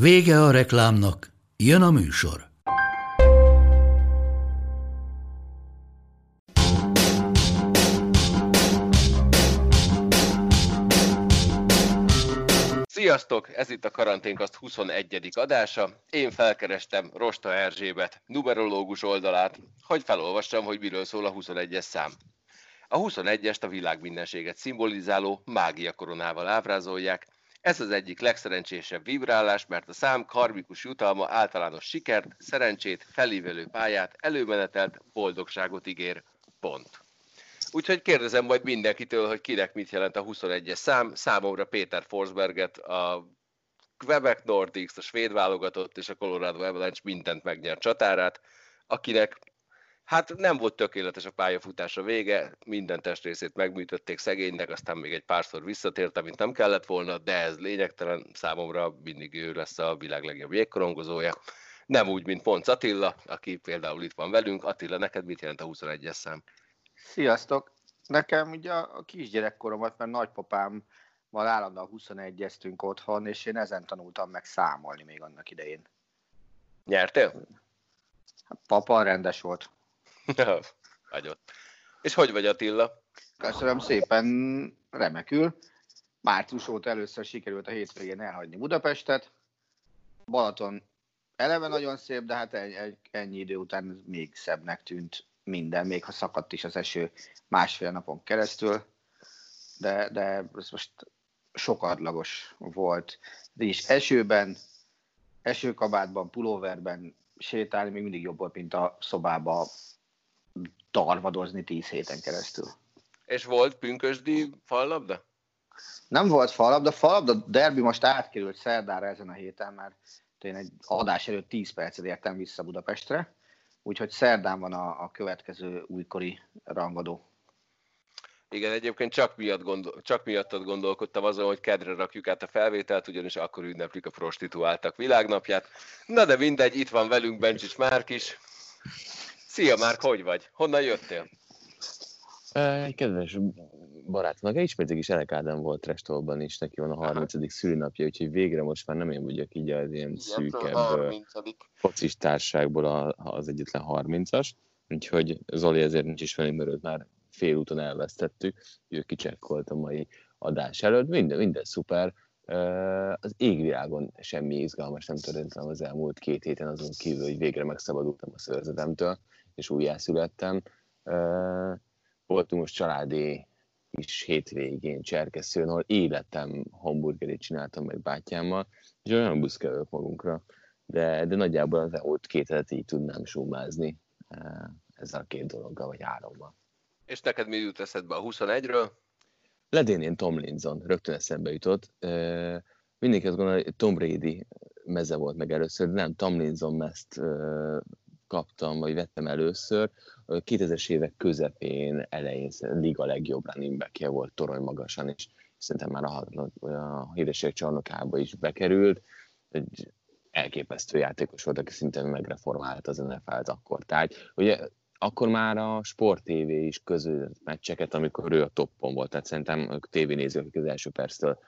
Vége a reklámnak, jön a műsor. Sziasztok! Ez itt a Karanténkaszt 21. adása. Én felkerestem Rosta Erzsébet, numerológus oldalát, hogy felolvassam, hogy miről szól a 21-es szám. A 21-est a világ mindenséget szimbolizáló mágia koronával ábrázolják. Ez az egyik legszerencsésebb vibrálás, mert a szám karmikus jutalma általános sikert, szerencsét, felívelő pályát, előmenetelt, boldogságot ígér. Pont. Úgyhogy kérdezem majd mindenkitől, hogy kinek mit jelent a 21-es szám. Számomra Péter Forsberget, a Quebec Nordics, a svéd válogatott és a Colorado Avalanche mindent megnyert csatárát, akinek hát nem volt tökéletes a pályafutása vége, minden testrészét megműtötték szegénynek, aztán még egy párszor visszatért, amit nem kellett volna, de ez lényegtelen számomra, mindig ő lesz a világ legjobb jégkorongozója. Nem úgy, mint Ponc Attila, aki például itt van velünk. Attila, neked mit jelent a 21-es szám? Sziasztok! Nekem ugye a kisgyerekkoromat, mert nagypapám van állandóan 21 eztünk otthon, és én ezen tanultam meg számolni még annak idején. Nyertél? Hát, papa rendes volt. Agyott. És hogy vagy Attila? Köszönöm szépen, remekül. Március óta először sikerült a hétvégén elhagyni Budapestet. Balaton eleve nagyon szép, de hát ennyi, idő után még szebbnek tűnt minden, még ha szakadt is az eső másfél napon keresztül, de, de ez most sokadlagos volt. De is esőben, esőkabátban, pulóverben sétálni még mindig jobb volt, mint a szobába darvadozni tíz héten keresztül. És volt pünkösdi fallabda? Nem volt fallabda, fallabda derbi most átkerült szerdára ezen a héten, mert én egy adás előtt 10 percet értem vissza Budapestre, úgyhogy szerdán van a, a következő újkori rangadó. Igen, egyébként csak, miatt gondol, csak miattad gondolkodtam azon, hogy kedre rakjuk át a felvételt, ugyanis akkor ünneplik a prostituáltak világnapját. Na de mindegy, itt van velünk Bencsics Márk is. Szia Márk, hogy vagy? Honnan jöttél? Egy kedves barátnak, egy pedig is Elek Ádám volt Restolban is, neki van a 30. szülinapja, úgyhogy végre most már nem én vagyok így az ilyen szűkebb focis társágból az egyetlen 30-as, úgyhogy Zoli ezért nincs is velünk, mert őt már félúton elvesztettük, ő kicsekkolt a mai adás előtt, minden, minden szuper, az égvilágon semmi izgalmas nem történt az elmúlt két héten, azon kívül, hogy végre megszabadultam a szörzetemtől, és újjászülettem voltunk most családi kis hétvégén Cserkeszőn, ahol életem hamburgerét csináltam meg bátyámmal, és olyan büszke vagyok magunkra, de, de nagyjából az elmúlt két hetet így tudnám súmázni eh, ezzel a két dologgal, vagy hárommal. És neked mi jut eszedbe a 21-ről? Ledénén Tom Linson, rögtön eszembe jutott. Mindenki azt gondolja, hogy Tom Brady meze volt meg először, de nem, Tom Linson mezt kaptam, vagy vettem először, 2000-es évek közepén, elején liga legjobb running back volt torony magasan, és szerintem már a, a híresség csarnokába is bekerült. Egy elképesztő játékos volt, aki szintén megreformált az NFL-t akkor. Tehát ugye akkor már a Sport TV is között meccseket, amikor ő a toppon volt, tehát szerintem a tévénézők, akik az első perctől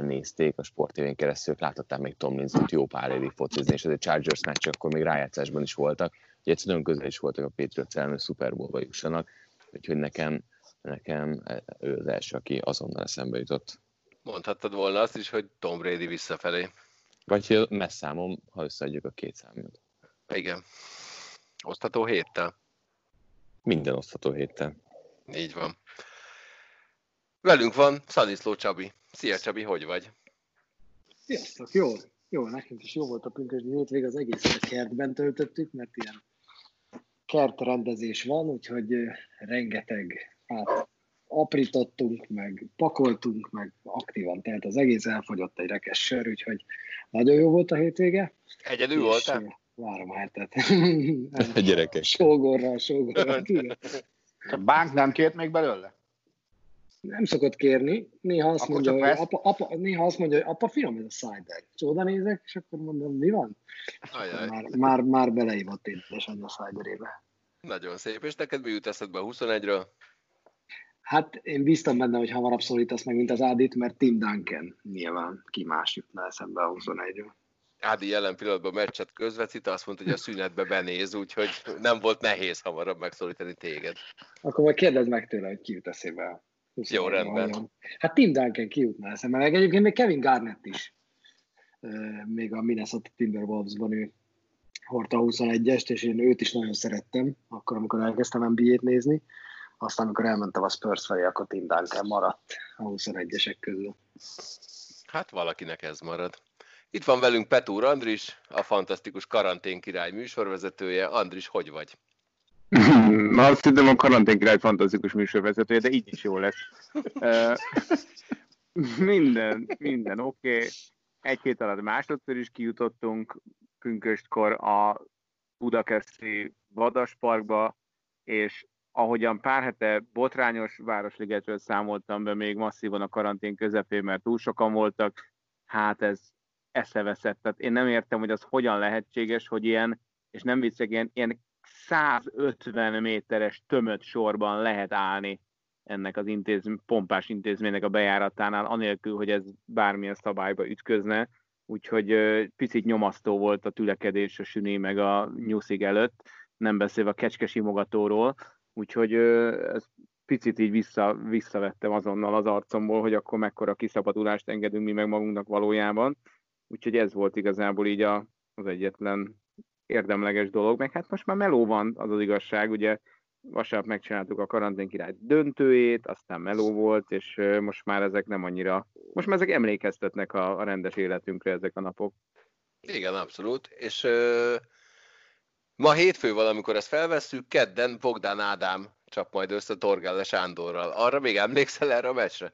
nézték a Sport TV-n keresztül, láthatták még Tomlinson-t jó pár évig focizni, és ez egy Chargers meccs, akkor még rájátszásban is voltak, ugye egyszerűen közel is voltak a Patriots ellen, hogy Super Bowl-ba jussanak, úgyhogy nekem, nekem ő az első, aki azonnal eszembe jutott. Mondhattad volna azt is, hogy Tom Brady visszafelé. Vagy hogy messzámom, ha összeadjuk a két számot. Igen. Osztható héttel? Minden osztható héttel. Így van. Velünk van Szaniszló Csabi. Szia Csabi, hogy vagy? Sziasztok, jó. Jó, nekünk is jó volt a pünkösdi hétvég, az egész a kertben töltöttük, mert ilyen kertrendezés van, úgyhogy rengeteg, hát aprítottunk, meg pakoltunk, meg aktívan, tehát az egész elfogyott egy rekes sör, úgyhogy nagyon jó volt a hétvége. Egyedül voltál? Várom a hetet. Gyerekes. Sógorral, sógorral. A bánk nem kért még belőle? Nem szokott kérni. Néha azt, Akkor mondja, hogy vesz? apa, apa, néha azt mondja, hogy apa, finom ez a cider. És oda nézek, és akkor mondom, mi van? Ajaj, Már, már, már beleívott édesanyja a ciderébe. nagyon szép. És neked mi jut eszedbe a 21-ről? Hát én bíztam benne, hogy hamarabb szólítasz meg, mint az Ádit, mert Tim Duncan nyilván ki más jutna eszembe a 21-ről. Ádi jelen pillanatban meccset közvetít, azt mondta, hogy a szünetbe benéz, úgyhogy nem volt nehéz hamarabb megszólítani téged. Akkor majd kérdezd meg tőle, hogy ki jut eszébe. A 21-ről, Jó, rendben. hogyan. Hát Tim Duncan ki jutna eszembe, meg egyébként még Kevin Garnett is. Még a Minnesota Timberwolvesban ő hordta a 21-est, és én őt is nagyon szerettem, akkor, amikor elkezdtem NBA-t nézni. Aztán, amikor elmentem a Spurs felé, akkor Tim Duncan maradt a 21-esek közül. Hát valakinek ez marad. Itt van velünk Petúr Andris, a fantasztikus karantén király műsorvezetője. Andris, hogy vagy? Na, azt hittem a karantén király fantasztikus műsorvezetője, de így is jó lesz. Minden, minden oké. Okay. Egy hét alatt másodszor is kijutottunk pünköstkor a Budakeszi Vadasparkba, és ahogyan pár hete botrányos Városligetről számoltam be még masszívan a karantén közepén, mert túl sokan voltak, hát ez eszeveszett. Tehát én nem értem, hogy az hogyan lehetséges, hogy ilyen, és nem viccek, ilyen, ilyen 150 méteres tömött sorban lehet állni ennek az intézm, pompás intézménynek a bejáratánál, anélkül, hogy ez bármilyen szabályba ütközne. Úgyhogy picit nyomasztó volt a tülekedés a süni meg a nyuszig előtt, nem beszélve a kecskesimogatóról. Úgyhogy ez picit így vissza, visszavettem azonnal az arcomból, hogy akkor mekkora kiszabadulást engedünk mi meg magunknak valójában. Úgyhogy ez volt igazából így a, az egyetlen érdemleges dolog, meg hát most már meló van, az az igazság, ugye vasárnap megcsináltuk a karantén király döntőjét, aztán meló volt, és most már ezek nem annyira, most már ezek emlékeztetnek a, a rendes életünkre ezek a napok. Igen, abszolút. És ö, ma hétfő valamikor ezt felvesszük, kedden Bogdán Ádám csap majd össze Torgelle Sándorral. Arra még emlékszel erre a meccsre?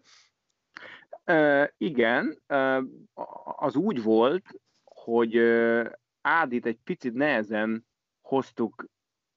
Uh, igen, uh, az úgy volt, hogy uh, Ádit egy picit nehezen hoztuk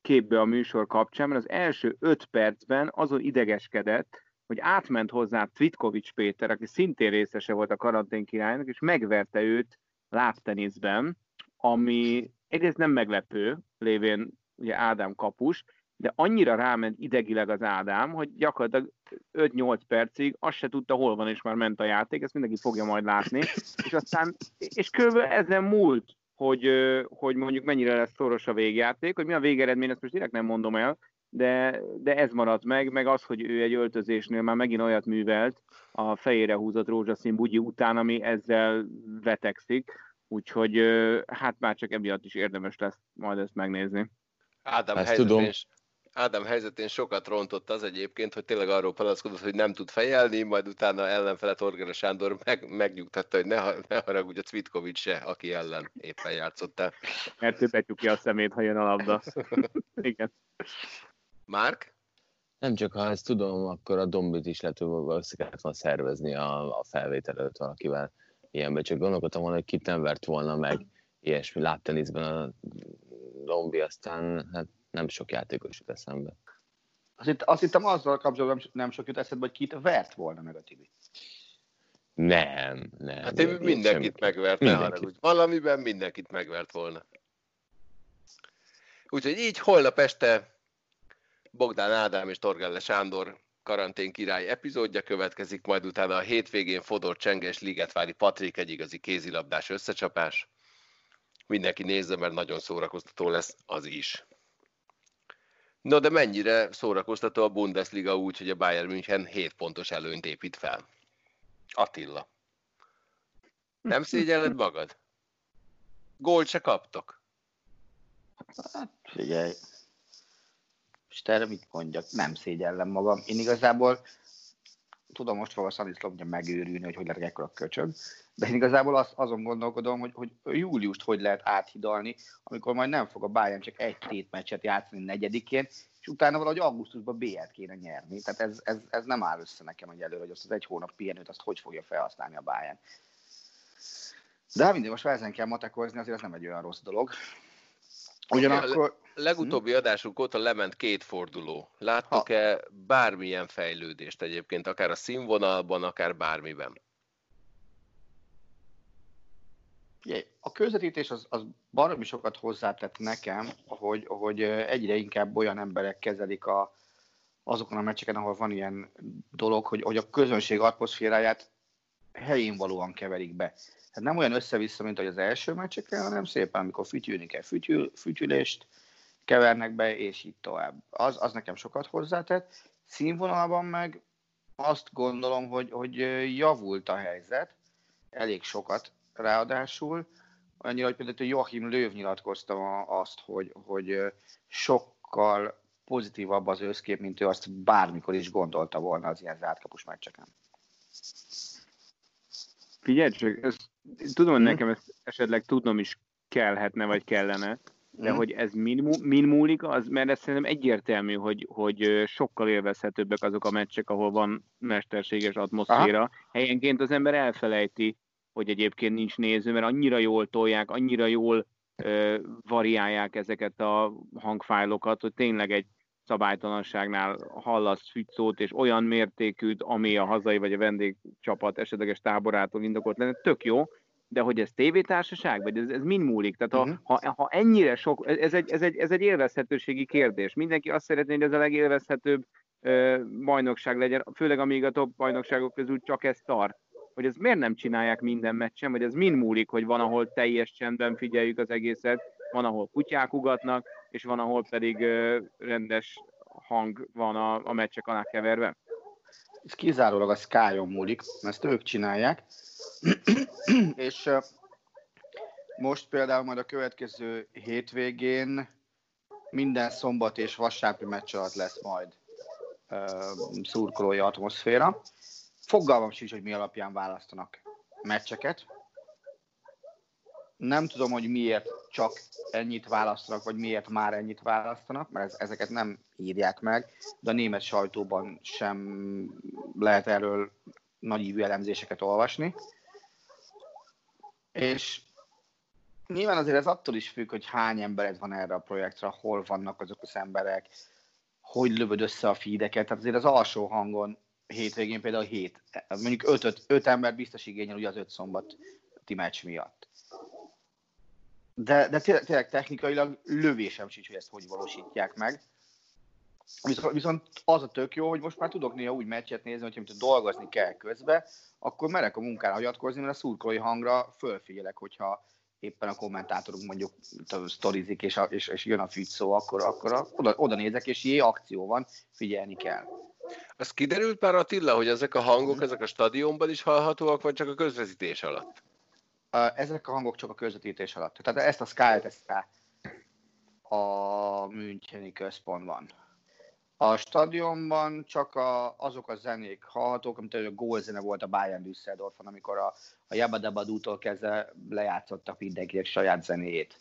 képbe a műsor kapcsán, mert az első öt percben azon idegeskedett, hogy átment hozzá Tvitkovics Péter, aki szintén részese volt a karantén királynak, és megverte őt lábteniszben, ami egyrészt nem meglepő, lévén ugye Ádám kapus, de annyira ráment idegileg az Ádám, hogy gyakorlatilag 5-8 percig azt se tudta, hol van, és már ment a játék, ezt mindenki fogja majd látni, és aztán, és körülbelül ezen múlt, hogy, hogy mondjuk mennyire lesz szoros a végjáték, hogy mi a végeredmény, ezt most direkt nem mondom el, de, de ez maradt meg, meg az, hogy ő egy öltözésnél már megint olyat művelt a fejére húzott rózsaszín bugyi után, ami ezzel vetekszik, úgyhogy hát már csak emiatt is érdemes lesz majd ezt megnézni. Ádám Ezt tudom. Ádám helyzetén sokat rontott az egyébként, hogy tényleg arról panaszkodott, hogy nem tud fejelni, majd utána ellenfele Torgere Sándor meg, megnyugtatta, hogy ne, ne haragudj a Cvitkovics se, aki ellen éppen játszottál. Mert ő betyuk ki a szemét, ha jön a labda. Igen. Márk? Nem csak ha ezt tudom, akkor a Dombit is lehet, hogy össze kellett volna szervezni a, a felvétel előtt valakivel ilyenbe. Csak gondolkodtam volna, hogy kit nem vert volna meg ilyesmi látteniszben a Dombi, aztán hát nem sok játékos jut eszembe. Azt, hitt, azt hittem azzal kapcsolatban nem, nem sok jut eszedbe, hogy kit vert volna meg a Tibi. Nem, nem. Hát én mindenkit semmi- megvert, mindenkit. haragudj. Valamiben mindenkit megvert volna. Úgyhogy így holnap este Bogdán Ádám és Torgelle Sándor karantén király epizódja következik, majd utána a hétvégén Fodor Csenges Ligetvári Patrik egy igazi kézilabdás összecsapás. Mindenki nézze, mert nagyon szórakoztató lesz az is. No, de mennyire szórakoztató a Bundesliga úgy, hogy a Bayern München 7 pontos előnyt épít fel? Attila. Nem szégyelled magad? Gólt se kaptok? Hát figyelj, most erre mit mondjak, nem szégyellem magam. Én igazából tudom, most fog a Szaniszlov ugye megőrülni, hogy hogy lehet ekkora köcsög, de én igazából az, azon gondolkodom, hogy, hogy júliust hogy lehet áthidalni, amikor majd nem fog a Bayern csak egy tét meccset játszani negyedikén, és utána valahogy augusztusban B-et kéne nyerni. Tehát ez, ez, ez nem áll össze nekem egy előre, hogy azt az egy hónap pihenőt azt hogy fogja felhasználni a báján. De hát mindig most ezen kell matekozni, azért ez nem egy olyan rossz dolog. Ugyanakkor... A legutóbbi adásunk óta lement két forduló. Láttok-e bármilyen fejlődést egyébként, akár a színvonalban, akár bármiben? A közvetítés az, az baromi sokat hozzátett nekem, hogy, hogy egyre inkább olyan emberek kezelik a, azokon a meccseken, ahol van ilyen dolog, hogy, hogy a közönség atmoszféráját helyén valóan keverik be. Tehát nem olyan össze-vissza, mint hogy az első meccseken, hanem szépen, amikor fütyülni kell fütyül, fütyülést, kevernek be, és így tovább. Az, az nekem sokat hozzátett. Színvonalban meg azt gondolom, hogy, hogy javult a helyzet, elég sokat ráadásul, annyira, hogy például Joachim Löw nyilatkozta azt, hogy, hogy sokkal pozitívabb az összkép, mint ő azt bármikor is gondolta volna az ilyen zártkapus meccseken. Figyelj csak, ezt, tudom, hogy hm? nekem ezt esetleg tudnom is kellhetne, vagy kellene, de mm. hogy ez min, min múlik, az, mert ez szerintem egyértelmű, hogy, hogy sokkal élvezhetőbbek azok a meccsek, ahol van mesterséges atmoszféra. Aha. Helyenként az ember elfelejti, hogy egyébként nincs néző, mert annyira jól tolják, annyira jól ö, variálják ezeket a hangfájlokat, hogy tényleg egy szabálytalanságnál hallasz fügyszót, és olyan mértékű, ami a hazai vagy a vendégcsapat esetleges táborától indokolt lenne, tök jó, de hogy ez tévétársaság, vagy ez, ez mind múlik? Tehát ha, uh-huh. ha, ha ennyire sok, ez egy, ez, egy, ez egy élvezhetőségi kérdés. Mindenki azt szeretné, hogy ez a legélvezhetőbb ö, bajnokság legyen, főleg amíg a top bajnokságok közül csak ez tart. Hogy ez miért nem csinálják minden meccsen, vagy ez mind múlik, hogy van, ahol teljes csendben figyeljük az egészet, van, ahol kutyák ugatnak, és van, ahol pedig rendes hang van a, a meccsek alá keverve? Ez kizárólag a Sky-on múlik, ezt ők csinálják, és most például majd a következő hétvégén minden szombat és vasárnapi meccs alatt lesz majd szurkolói atmoszféra. Fogalmam sincs, hogy mi alapján választanak meccseket. Nem tudom, hogy miért csak ennyit választanak, vagy miért már ennyit választanak, mert ezeket nem írják meg, de a német sajtóban sem lehet erről nagyívű elemzéseket olvasni. És nyilván azért ez attól is függ, hogy hány embered van erre a projektre, hol vannak azok az emberek, hogy lövöd össze a feedeket. Tehát azért az alsó hangon hétvégén például hét, mondjuk öt, öt, öt ember biztos igényel ugye az öt szombati meccs miatt. De, de tényleg, tényleg technikailag lövésem sincs, hogy ezt hogy valósítják meg. Viszont, viszont az a tök jó, hogy most már tudok néha úgy meccset nézni, hogy amit dolgozni kell közbe, akkor merek a munkára hagyatkozni, mert a szurkolói hangra fölfigyelek, hogyha éppen a kommentátorunk mondjuk sztorizik, és, és, és jön a szó, akkor, akkor a, oda, oda nézek, és jé, akció van, figyelni kell. Az kiderült már Attila, hogy ezek a hangok, ezek a stadionban is hallhatóak, vagy csak a közvetítés alatt? Ezek a hangok csak a közvetítés alatt. Tehát ezt a Sky-t, ezt a Müncheni központban. A stadionban csak a, azok a zenék hallhatók, amit a gólzene volt a Bayern Düsseldorfon, amikor a, a Jabadabadútól kezdve lejátszottak mindenkinek saját zenéjét.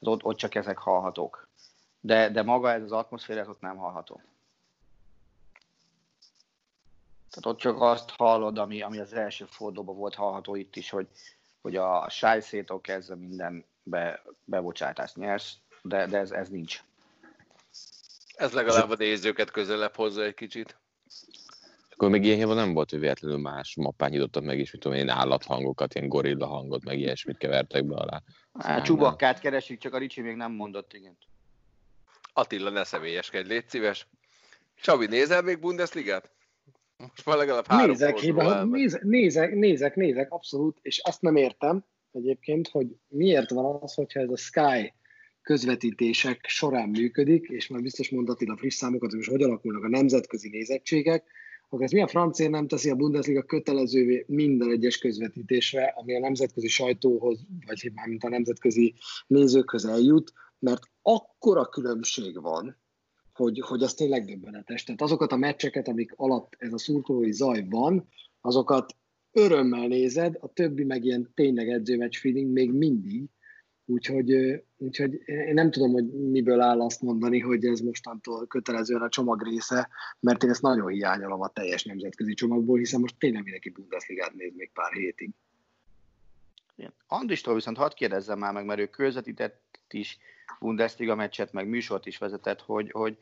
Ott, ott csak ezek hallhatók. De, de maga ez az atmoszféra, ez ott nem hallható. Tehát ott csak azt hallod, ami, ami az első fordulóban volt hallható itt is, hogy, hogy a sájszétól kezdve minden be, bebocsátást nyersz, de, de ez, ez nincs. Ez legalább a nézőket közelebb hozza egy kicsit. Akkor még ilyen nem volt, hogy véletlenül más mappán nyitottak meg is, mit tudom én, állathangokat, ilyen gorilla hangot, meg ilyesmit kevertek be alá. A csubakkát keresik, csak a Ricsi még nem mondott igen. Attila, ne személyeskedj, légy szíves. Csabi, nézel még Bundesligát? Most már legalább három nézek, hiba, nézek, nézek, nézek, nézek, abszolút, és azt nem értem egyébként, hogy miért van az, hogyha ez a Sky közvetítések során működik, és már biztos mondati a friss számokat, hogy hogy alakulnak a nemzetközi nézettségek, akkor ez milyen francia nem teszi a Bundesliga kötelezővé minden egyes közvetítésre, ami a nemzetközi sajtóhoz, vagy mármint a nemzetközi nézőkhöz eljut, mert akkora különbség van, hogy, hogy az tényleg döbbenetes. Tehát azokat a meccseket, amik alatt ez a szurkolói zaj van, azokat örömmel nézed, a többi meg ilyen tényleg edzőmeccs feeling még mindig, Úgyhogy, úgyhogy én nem tudom, hogy miből áll azt mondani, hogy ez mostantól kötelezően a csomag része, mert én ezt nagyon hiányolom a teljes nemzetközi csomagból, hiszen most tényleg mindenki Bundesligát néz még pár hétig. Andristól viszont hadd kérdezzem már meg, mert ő közvetített is Bundesliga meccset, meg műsort is vezetett, hogy, hogy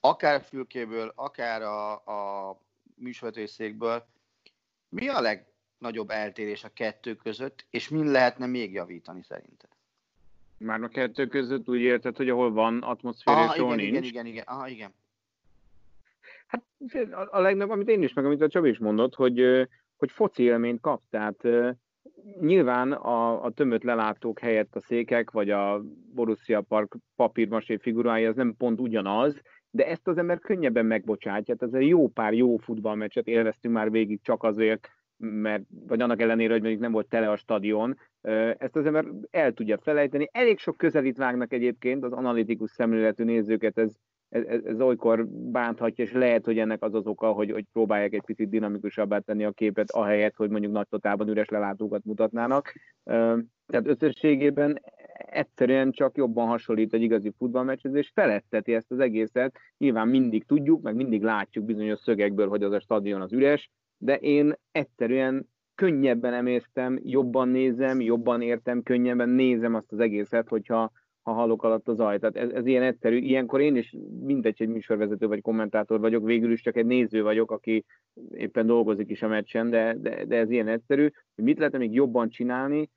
akár fülkéből, akár a, a műsorvezetőszékből mi a legnagyobb eltérés a kettő között, és min lehetne még javítani szerinted? Már a kettő között úgy érted, hogy ahol van atmoszféra, ah, és ahol igen, nincs? Igen, igen, igen. Aha, igen. Hát a legnagyobb, amit én is, meg amit a Csabi is mondott, hogy, hogy foci élményt kap. Tehát nyilván a, a tömött lelátók helyett a székek, vagy a Borussia Park papírmasé figurája, ez nem pont ugyanaz, de ezt az ember könnyebben megbocsátja. Tehát egy jó pár jó futballmeccset élveztünk már végig csak azért, mert, vagy annak ellenére, hogy mondjuk nem volt tele a stadion, ezt az ember el tudja felejteni. Elég sok közelít vágnak egyébként, az analitikus szemléletű nézőket ez, ez, ez olykor bánthatja, és lehet, hogy ennek az az oka, hogy, hogy próbálják egy picit dinamikusabbá tenni a képet, ahelyett, hogy mondjuk nagy totálban üres lelátókat mutatnának. Tehát összességében egyszerűen csak jobban hasonlít egy igazi futballmeccshez, és feletteti ezt az egészet. Nyilván mindig tudjuk, meg mindig látjuk bizonyos szögekből, hogy az a stadion az üres, de én egyszerűen könnyebben emésztem, jobban nézem, jobban értem, könnyebben nézem azt az egészet, hogyha ha hallok alatt a zaj. Tehát ez, ez ilyen egyszerű. Ilyenkor én is mindegy, egy műsorvezető vagy kommentátor vagyok, végül is csak egy néző vagyok, aki éppen dolgozik is a meccsen, de, de, de ez ilyen egyszerű. Mit lehetne még jobban csinálni?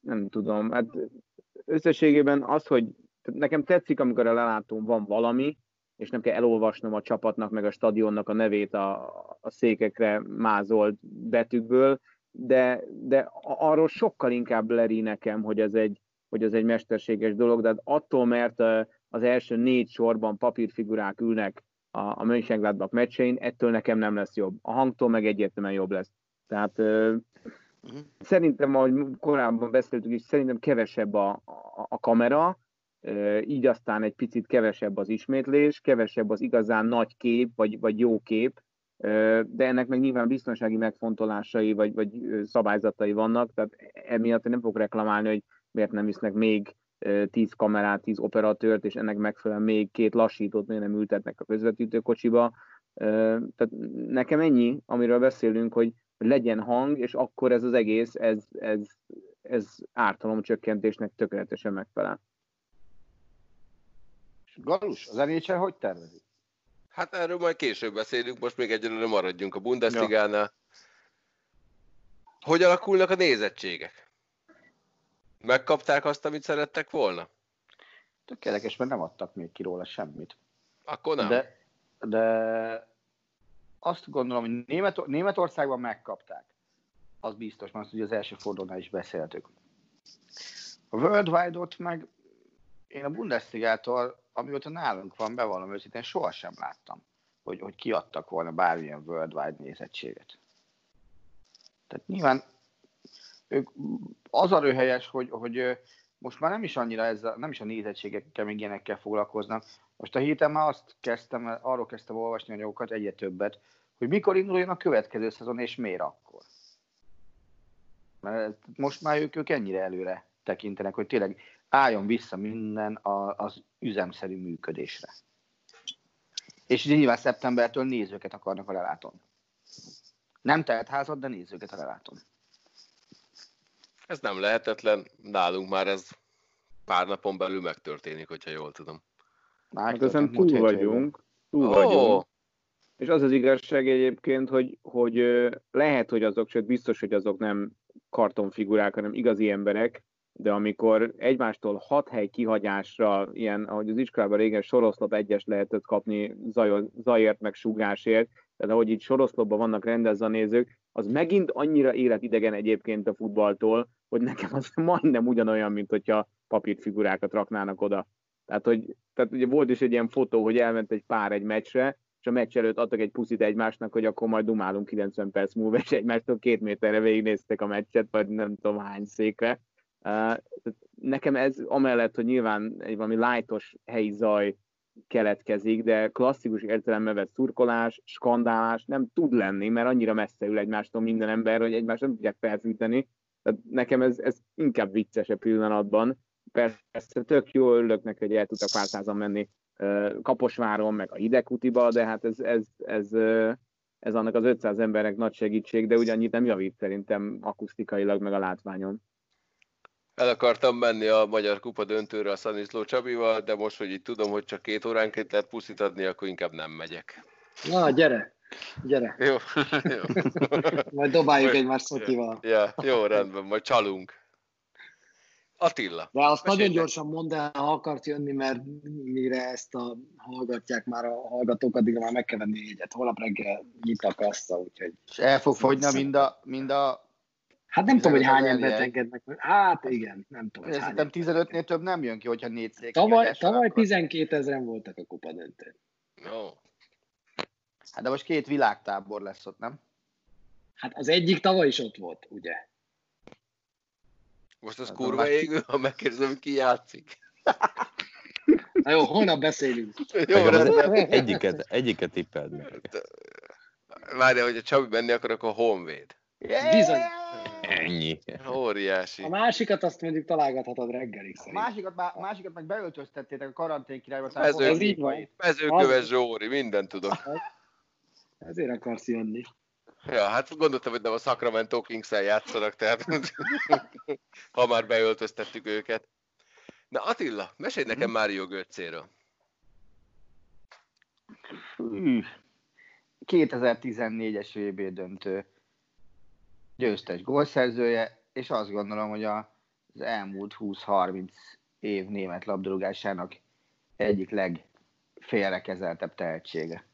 nem tudom. Hát összességében az, hogy nekem tetszik, amikor a lelátón van valami, és nem kell elolvasnom a csapatnak, meg a stadionnak a nevét a, a székekre mázolt betűkből, de, de arról sokkal inkább leri nekem, hogy ez egy, hogy ez egy mesterséges dolog, de hát attól, mert az első négy sorban papírfigurák ülnek a, a Mönchengladbach meccsein, ettől nekem nem lesz jobb. A hangtól meg egyértelműen jobb lesz. Tehát uh-huh. szerintem, ahogy korábban beszéltük is, szerintem kevesebb a, a, a kamera, így aztán egy picit kevesebb az ismétlés, kevesebb az igazán nagy kép, vagy, vagy jó kép, de ennek meg nyilván biztonsági megfontolásai, vagy, vagy szabályzatai vannak, tehát emiatt nem fogok reklamálni, hogy miért nem visznek még 10 kamerát, 10 operatőrt, és ennek megfelelően még két lassítót miért nem ültetnek a közvetítőkocsiba. Tehát nekem ennyi, amiről beszélünk, hogy legyen hang, és akkor ez az egész, ez, ez, ez ártalomcsökkentésnek tökéletesen megfelel. Galus, az NHL hogy tervezik? Hát erről majd később beszélünk, most még egyelőre maradjunk a Bundesligánál. Ja. Hogy alakulnak a nézettségek? Megkapták azt, amit szerettek volna? Tökéletes, mert nem adtak még ki róla semmit. Akkor nem. De, de azt gondolom, hogy Német, Németországban megkapták. Az biztos, mert ugye az első fordulónál is beszéltük. A Worldwide-ot meg én a Bundesligától amióta nálunk van, bevallom őszintén, sohasem láttam, hogy, hogy kiadtak volna bármilyen worldwide nézettséget. Tehát nyilván ők, az a röhelyes, hogy, hogy most már nem is annyira ezzel, nem is a nézettségekkel, még ilyenekkel foglalkoznak. Most a héten már azt kezdtem, arról kezdtem olvasni anyagokat, egyre többet, hogy mikor induljon a következő szezon, és miért akkor. Mert most már ők, ők ennyire előre tekintenek, hogy tényleg álljon vissza minden az üzemszerű működésre. És nyilván szeptembertől nézőket akarnak a lelátón. Nem tehet házat, de nézőket a lelátón. Ez nem lehetetlen, nálunk már ez pár napon belül megtörténik, hogyha jól tudom. Már hát ezen túl vagyunk, túl oh. vagyunk. És az az igazság egyébként, hogy, hogy lehet, hogy azok, sőt biztos, hogy azok nem kartonfigurák, hanem igazi emberek, de amikor egymástól hat hely kihagyásra, ilyen, ahogy az iskolában régen soroszlop egyes lehetett kapni zajért meg sugásért, tehát ahogy itt soroszlopban vannak rendezve a nézők, az megint annyira életidegen egyébként a futballtól, hogy nekem az majdnem ugyanolyan, mint hogyha papírfigurákat raknának oda. Tehát, hogy, tehát ugye volt is egy ilyen fotó, hogy elment egy pár egy meccsre, és a meccs előtt adtak egy puszit egymásnak, hogy akkor majd dumálunk 90 perc múlva, és egymástól két méterre végignéztek a meccset, vagy nem tudom hány székre, Nekem ez amellett, hogy nyilván egy valami lájtos helyi zaj keletkezik, de klasszikus értelemben vett szurkolás, skandálás nem tud lenni, mert annyira messze ül egymástól minden ember, hogy egymást nem tudják felfűteni. Tehát nekem ez, ez inkább vicces a pillanatban. Persze tök jó örülök neki, hogy el tudtak pár százan menni Kaposváron, meg a Hidegkutiba, de hát ez, ez, ez, ez annak az 500 embernek nagy segítség, de ugyannyit nem javít szerintem akusztikailag, meg a látványon. El akartam menni a Magyar Kupa döntőre a Szaniszló Csabival, de most, hogy így tudom, hogy csak két óránként lehet puszit adni, akkor inkább nem megyek. Na, gyere! Gyere! Jó. jó. majd dobáljuk egymást szotival. Ja, jó, rendben, majd csalunk. Attila. De azt nagyon gyorsan mondd el, ha akarsz jönni, mert mire ezt a hallgatják már a hallgatók, addigra már meg kell venni egyet. Holnap reggel nyit a kassa, úgyhogy... És el fog fogyni mind a, mind a Hát nem tudom, hogy hány embert engednek. Hát igen, nem tudom. Szerintem 15-nél több nem jön ki, hogyha négy szék. Tavaly, tavaly 12 ezeren voltak a kupa döntőn. No. Hát de most két világtábor lesz ott, nem? Hát az egyik tavaly is ott volt, ugye? Most az hát kurva égő, ha megkérdezem, ki játszik. Na jó, holnap beszélünk. Jó, egyiket, egyiket tippeld meg. Várja, hogy a Csabi menni akar, akkor Honvéd. Bizony. Ennyi. Óriási. A másikat azt mondjuk találgathatod reggelig A másikat, má, másikat meg beöltöztettétek a karantén királyba. Ez így van. Mezőköves Zsóri, mindent tudok. Ezért akarsz jönni. Ja, hát gondoltam, hogy nem a Sacramento kings játszanak, tehát ha már beöltöztettük őket. Na Attila, mesélj nekem Mário Götzéről. 2014-es VB döntő győztes gólszerzője, és azt gondolom, hogy az elmúlt 20-30 év német labdarúgásának egyik legfélrekezeltebb tehetsége.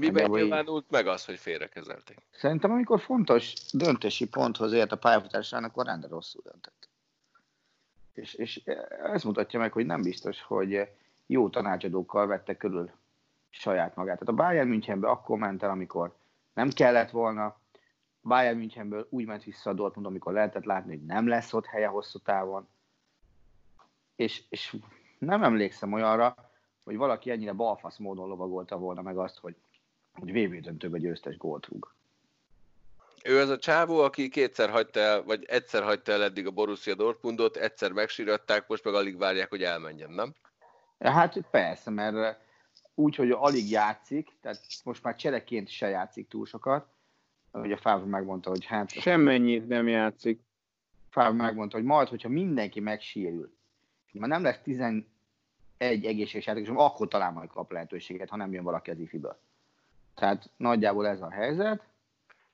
Miben nyilvánult meg az, hogy félrekezelték? Szerintem, amikor fontos döntési ponthoz ért a pályafutásának, akkor rendre rosszul döntött. És, és ez mutatja meg, hogy nem biztos, hogy jó tanácsadókkal vette körül saját magát. Tehát a Bayern Münchenbe akkor ment el, amikor nem kellett volna, Bayern Münchenből úgy ment vissza a Dortmund, amikor lehetett látni, hogy nem lesz ott helye hosszú távon. És, és nem emlékszem olyanra, hogy valaki ennyire balfasz módon lovagolta volna meg azt, hogy, hogy VB döntőbe győztes gólt rúg. Ő az a csávó, aki kétszer hagyta el, vagy egyszer hagyta el eddig a Borussia Dortmundot, egyszer megsíratták, most meg alig várják, hogy elmenjen, nem? Hát persze, mert úgy, hogy alig játszik, tehát most már csereként se játszik túl sokat, ugye Favre megmondta, hogy hát... Semmennyit nem játszik. Favre megmondta, hogy majd, hogyha mindenki megsérül, már nem lesz 11 egészséges játékos, akkor talán majd kap lehetőséget, ha nem jön valaki az ifiből. Tehát nagyjából ez a helyzet.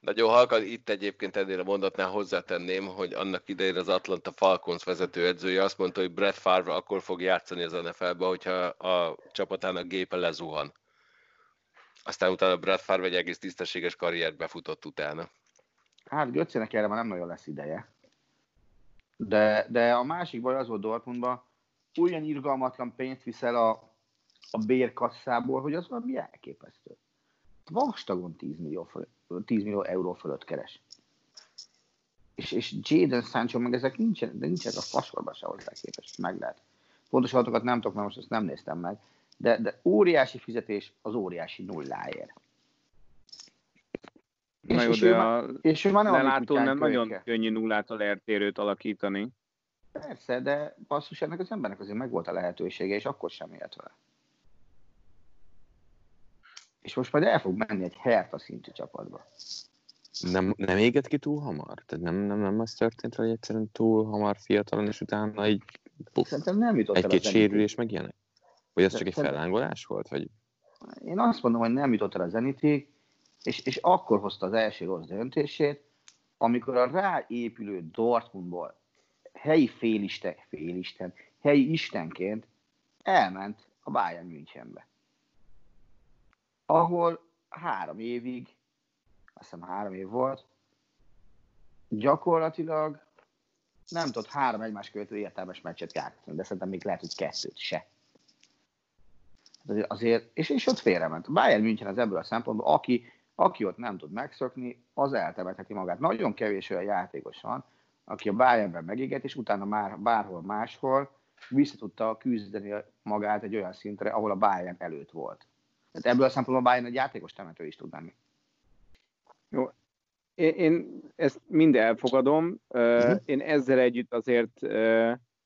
Nagyon halkan itt egyébként ennél a mondatnál hozzátenném, hogy annak idején az Atlanta Falcons vezetőedzője azt mondta, hogy Brett Favre akkor fog játszani az NFL-be, hogyha a csapatának gépe lezuhan. Aztán utána Brad Favre egy egész tisztességes karriert befutott utána. Hát Götzenek erre már nem nagyon lesz ideje. De, de a másik baj az volt Dortmundban, olyan irgalmatlan pénzt viszel a, a bérkasszából, hogy az valami elképesztő. Vastagon 10 millió, föl, 10 millió euró fölött keres. És, és Jaden Sancho meg ezek nincsen, de nincsen a fasorban se hozzá képest, meg lehet. Pontos adatokat nem tudok, mert most ezt nem néztem meg de, de óriási fizetés az óriási nulláért. Na jó, és, de a és ő már nem lelátó nem nagyon kölyke. könnyű nullától eltérőt alakítani. Persze, de basszus, ennek az embernek azért megvolt a lehetősége, és akkor sem élt vele. És most majd el fog menni egy Hertha szintű csapatba. Nem, nem éget ki túl hamar? Tehát nem, nem, nem az történt, hogy egyszerűen túl hamar fiatalon, és utána egy, puff, Szerintem nem jutott egy-két sérülés meg ilyenek? Vagy ez csak egy fellángolás volt? Vagy? Én azt mondom, hogy nem jutott el a zenitig, és, és akkor hozta az első rossz döntését, amikor a ráépülő Dortmundból helyi félisten, félisten, helyi istenként elment a Bayern Münchenbe. Ahol három évig, azt hiszem három év volt, gyakorlatilag nem tudott három egymás követő értelmes meccset játszani, de szerintem még lehet, hogy kettőt se azért, és, és ott félrement. A Bayern München az ebből a szempontból, aki, aki ott nem tud megszökni, az eltemetheti magát. Nagyon kevés olyan játékos van, aki a Bayernben megéget, és utána már bárhol máshol vissza tudta küzdeni magát egy olyan szintre, ahol a Bayern előtt volt. Tehát ebből a szempontból a Bayern egy játékos temető is tud lenni. Jó. Én, én ezt mind elfogadom. Uh-huh. Én ezzel együtt azért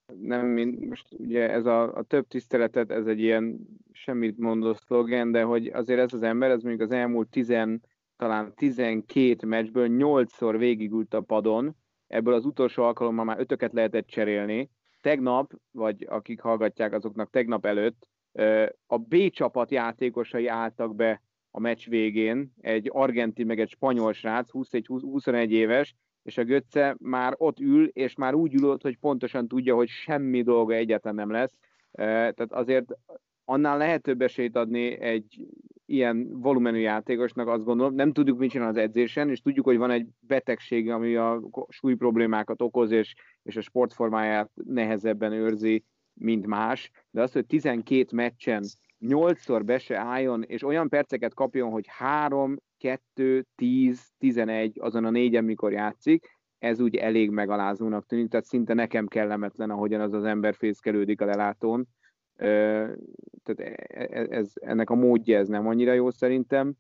nem, mint most ugye ez a, a több tiszteletet, ez egy ilyen semmit mondó szlogen, de hogy azért ez az ember, ez mondjuk az elmúlt tizen, talán 12 meccsből 8-szor végigült a padon, ebből az utolsó alkalommal már ötöket lehetett cserélni. Tegnap, vagy akik hallgatják azoknak tegnap előtt, a B csapat játékosai álltak be a meccs végén, egy argentin meg egy spanyol srác, 21 éves, és a Götze már ott ül, és már úgy ülött, hogy pontosan tudja, hogy semmi dolga egyáltalán nem lesz. Tehát azért annál lehet több esélyt adni egy ilyen volumenű játékosnak, azt gondolom. Nem tudjuk, mit csinál az edzésen, és tudjuk, hogy van egy betegség, ami a súly problémákat okoz, és, és a sportformáját nehezebben őrzi, mint más. De az, hogy 12 meccsen 8-szor be se álljon, és olyan perceket kapjon, hogy 3, 2, 10, 11 azon a négyen, mikor játszik, ez úgy elég megalázónak tűnik, tehát szinte nekem kellemetlen, ahogyan az az ember fészkelődik a lelátón. Tehát e, e, ez, ennek a módja ez nem annyira jó szerintem.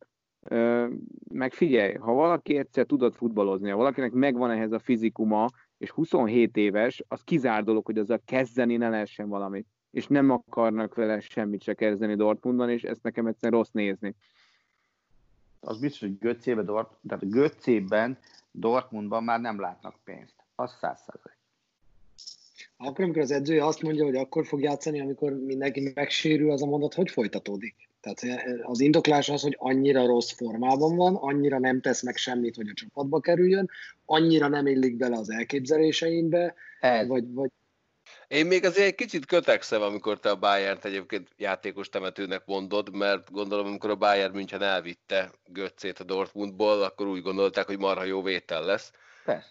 Meg figyelj, ha valaki egyszer tudott futballozni, ha valakinek megvan ehhez a fizikuma, és 27 éves, az kizár dolog, hogy azzal kezdeni ne lehessen valamit. És nem akarnak vele semmit se kezdeni Dortmundban, és ezt nekem egyszerűen rossz nézni az biztos, hogy Göccében, Dort, tehát Göccében, Dortmundban már nem látnak pénzt. Az száz százalék. Akkor, amikor az edzője azt mondja, hogy akkor fog játszani, amikor mindenki megsérül, az a mondat hogy folytatódik? Tehát az indoklás az, hogy annyira rossz formában van, annyira nem tesz meg semmit, hogy a csapatba kerüljön, annyira nem illik bele az elképzeléseimbe, vagy, vagy én még azért egy kicsit kötekszem, amikor te a bayern egyébként játékos temetőnek mondod, mert gondolom, amikor a Bayern München elvitte Götzét a Dortmundból, akkor úgy gondolták, hogy marha jó vétel lesz. Persze.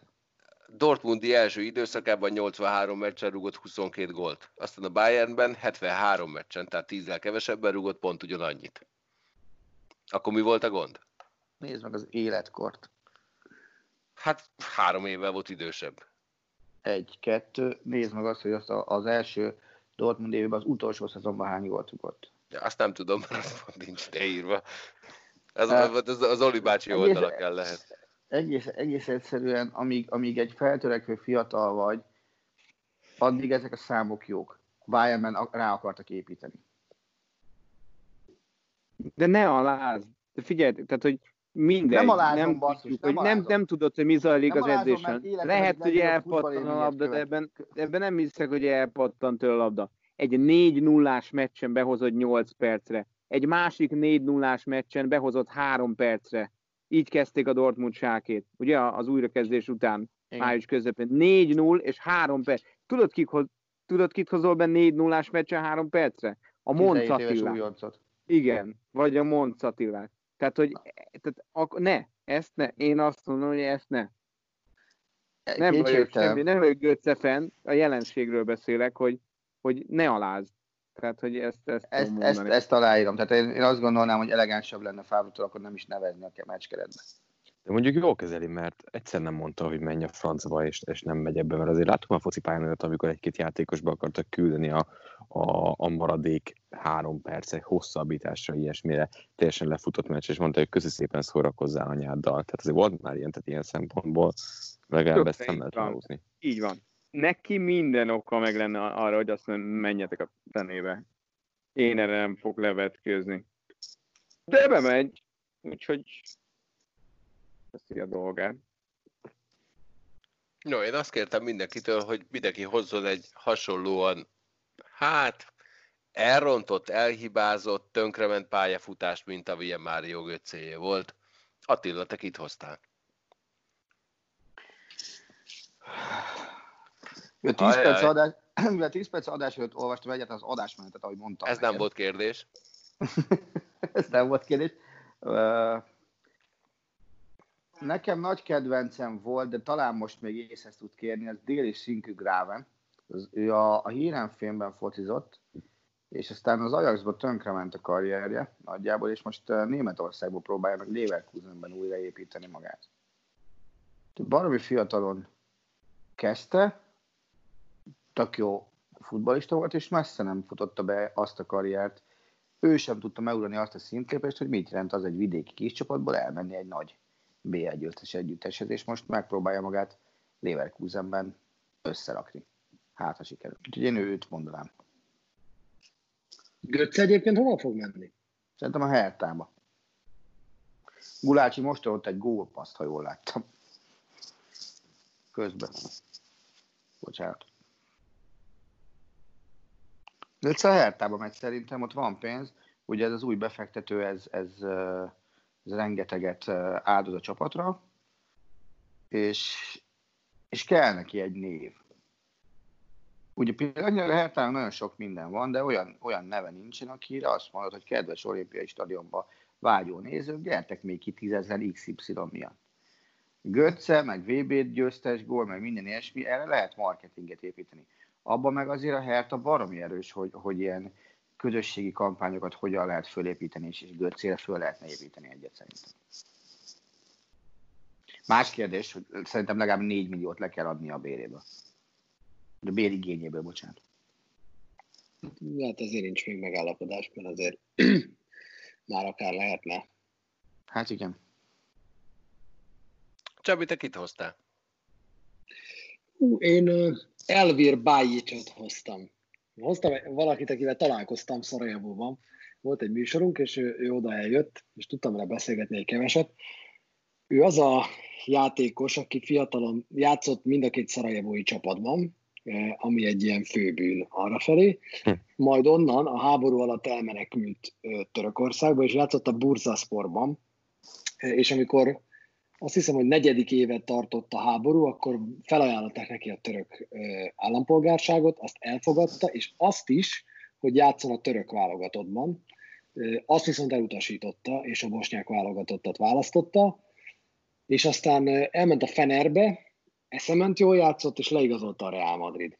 Dortmundi első időszakában 83 meccsen rúgott 22 gólt. Aztán a Bayernben 73 meccsen, tehát 10 kevesebben rúgott pont ugyanannyit. Akkor mi volt a gond? Nézd meg az életkort. Hát három évvel volt idősebb egy, kettő, nézd meg azt, hogy azt az első Dortmund évben az utolsó szezonban hány gólt rúgott. Ja, azt nem tudom, mert az nincs leírva. Ez uh, az, az Oli bácsi oldala kell lehet. Egész, egész egyszerűen, amíg, amíg egy feltörekvő fiatal vagy, addig ezek a számok jók. Bayernben rá akartak építeni. De ne aláz. De figyelj, tehát, hogy mindegy, nem, alázom, nem, basszus, tudjuk, nem, hogy nem, nem tudod, hogy mi zajlik az edzésen. Lehet, hogy elpattan a labda, de ebben, ebben nem hiszek, hogy elpattan tőle a labda. Egy 4 0 meccsen behozott 8 percre. Egy másik 4 0 meccsen behozott 3 percre. Így kezdték a Dortmund sákét, ugye az újrakezdés után, Igen. május közepén. 4-0 és 3 perc. Tudod, kik hoz, tudod kit hozol be 4 0 meccsen 3 percre? A Moncatilát. Igen, vagy a Moncatilát. Tehát, hogy tehát, ak- ne, ezt ne. Én azt mondom, hogy ezt ne. Nem vagyok semmi, nem vagyok Götze a jelenségről beszélek, hogy, hogy ne aláz. Tehát, hogy ezt, ezt, ezt, ezt, ezt aláírom. Tehát én, én azt gondolnám, hogy elegánsabb lenne Fábrotól, akkor nem is nevezni a meccskeretbe. De mondjuk jól kezeli, mert egyszer nem mondta, hogy menj a francba, és, és nem megy ebbe, mert azért láttuk a focipályán amikor egy-két játékosba akartak küldeni a, a, a maradék három percek hosszabbításra, ilyesmire, teljesen lefutott meccs, és mondta, hogy közi szépen szórakozzál anyáddal. Tehát azért volt már ilyen, tehát ilyen szempontból legalább ezt nem lehet húzni. Így van. Neki minden oka meg lenne arra, hogy azt mondja, menjetek a fenébe. Én erre nem fog levetkőzni. De bemegy, úgyhogy teszi a dolgát. No, én azt kértem mindenkitől, hogy mindenki hozzon egy hasonlóan, hát, elrontott, elhibázott, tönkrement pályafutást, mint amilyen Mário Göccéjé volt. Attila, te kit hoztál? Mivel 10 perc, adás, 10 perc adás előtt olvastam egyet az adásmenetet, ahogy mondtam. Ez neked. nem volt kérdés. Ez nem volt kérdés. Nekem nagy kedvencem volt, de talán most még észre tud kérni, az Déli Sinkü Graven. Az, ő a, a hírenfilmben focizott, és aztán az Ajaxba tönkrement a karrierje nagyjából, és most Németországban próbálja meg Leverkusenben újraépíteni magát. Baromi fiatalon kezdte, tök jó futbalista volt, és messze nem futotta be azt a karriert. Ő sem tudta megugrani azt a szintlépést, hogy mit jelent az egy vidéki kis csapatból elmenni egy nagy B1 győztes együtteshez, és most megpróbálja magát Leverkusenben összerakni. Hát, ha sikerül. Úgyhogy én őt mondanám. Götze egyébként hova fog menni? Szerintem a Hertába. Gulácsi most ott egy gólpaszt, ha jól láttam. Közben. Bocsánat. Götze a Hertába megy szerintem, ott van pénz. Ugye ez az új befektető, ez, ez, ez rengeteget áldoz a csapatra, és, és kell neki egy név. Ugye például a Hertának nagyon sok minden van, de olyan, olyan neve nincsen, akire azt mondod, hogy kedves olimpiai stadionba vágyó nézők, gyertek még ki tízezer XY miatt. Götze, meg VB-t győztes gól, meg minden ilyesmi, erre lehet marketinget építeni. Abban meg azért a Hertha baromi erős, hogy, hogy ilyen közösségi kampányokat hogyan lehet fölépíteni, és, és Götzére föl lehetne építeni egyet szerintem. Más kérdés, hogy szerintem legalább 4 milliót le kell adni a béréből. A bérigényéből, bocsánat. Hát ezért nincs még megállapodás, mert azért már akár lehetne. Hát igen. Csabi, te kit hoztál? Hú, én Elvir Bájicsot hoztam. Hoztam valakit, akivel találkoztam Szarajevóban. Volt egy műsorunk, és ő, ő oda eljött, és tudtam vele beszélgetni egy keveset. Ő az a játékos, aki fiatalon játszott mind a két szarajevói csapatban, ami egy ilyen főbűn arrafelé. Hm. Majd onnan a háború alatt elmenekült Törökországba, és játszott a Bursasportban, és amikor azt hiszem, hogy negyedik évet tartott a háború, akkor felajánlották neki a török állampolgárságot, azt elfogadta, és azt is, hogy játszon a török válogatottban. Azt viszont elutasította, és a bosnyák válogatottat választotta, és aztán elment a Fenerbe, eszement jól játszott, és leigazolta a Real Madrid.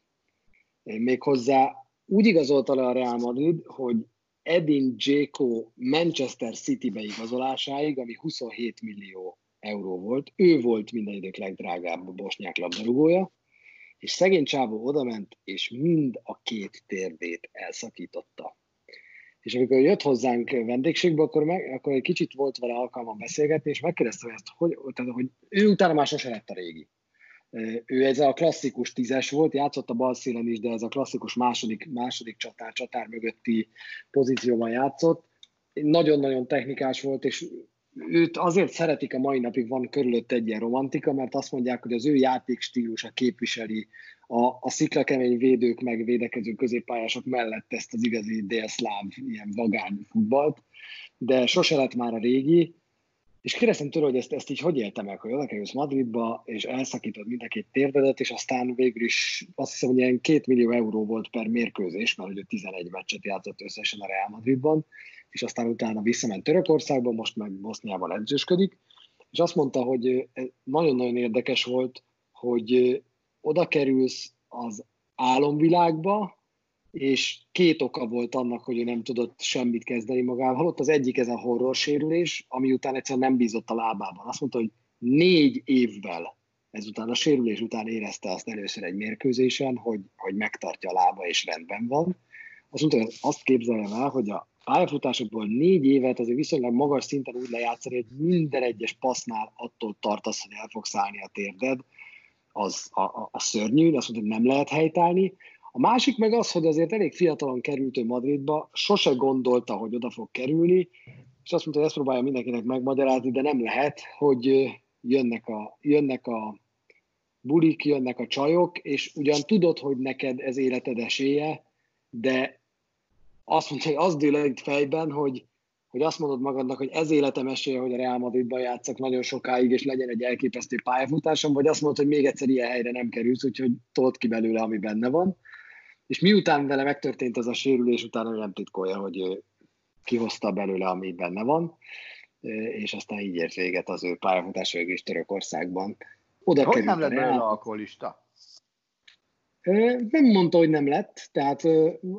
Méghozzá úgy igazolta le a Real Madrid, hogy Edin Dzeko Manchester City beigazolásáig, ami 27 millió euró volt. Ő volt minden idők legdrágább bosnyák labdarúgója, és szegény csávó odament, és mind a két térdét elszakította. És amikor jött hozzánk vendégségbe, akkor, meg, akkor egy kicsit volt vele alkalmam beszélgetni, és megkérdezte ezt, hogy, tehát, hogy ő utána már sose lett a régi. Ő ez a klasszikus tízes volt, játszott a bal szélen is, de ez a klasszikus második, második csatár, csatár mögötti pozícióban játszott. Nagyon-nagyon technikás volt, és őt azért szeretik a mai napig, van körülött egy ilyen romantika, mert azt mondják, hogy az ő játékstílusa képviseli a, a sziklakemény védők meg védekező középpályások mellett ezt az igazi délszláv, ilyen vagány futballt, de sose lett már a régi, és kérdeztem tőle, hogy ezt, ezt így hogy éltem meg, hogy oda kerülsz Madridba, és elszakítod mind a két térdedet, és aztán végül is azt hiszem, hogy ilyen két millió euró volt per mérkőzés, mert hogy 11 meccset játszott összesen a Real Madridban, és aztán utána visszament Törökországba, most meg Boszniában edzősködik, és azt mondta, hogy nagyon-nagyon érdekes volt, hogy oda kerülsz az álomvilágba, és két oka volt annak, hogy ő nem tudott semmit kezdeni magával. Ott az egyik ez a horror sérülés, ami után egyszerűen nem bízott a lábában. Azt mondta, hogy négy évvel ezután a sérülés után érezte azt először egy mérkőzésen, hogy, hogy megtartja a lába és rendben van. Azt mondta, hogy azt képzeljem el, hogy a pályafutásokból négy évet azért viszonylag magas szinten úgy lejátszani, hogy minden egyes passznál attól tartasz, hogy el fogsz állni a térded, az a, a, a szörnyű, azt mondta, hogy nem lehet helytállni. A másik meg az, hogy azért elég fiatalon került ő Madridba, sose gondolta, hogy oda fog kerülni, és azt mondta, hogy ezt próbálja mindenkinek megmagyarázni, de nem lehet, hogy jönnek a, jönnek a bulik, jönnek a csajok, és ugyan tudod, hogy neked ez életed esélye, de azt mondta, hogy az dől itt fejben, hogy, hogy azt mondod magadnak, hogy ez életem esélye, hogy a Real Madridban játszak nagyon sokáig, és legyen egy elképesztő pályafutásom, vagy azt mondod, hogy még egyszer ilyen helyre nem kerülsz, úgyhogy tolt ki belőle, ami benne van. És miután vele megtörtént ez a sérülés, utána nem titkolja, hogy kihozta belőle, ami benne van, és aztán így ért véget az ő pályafutása is Törökországban. Oda hogy nem lett belőle alkoholista? Nem mondta, hogy nem lett, tehát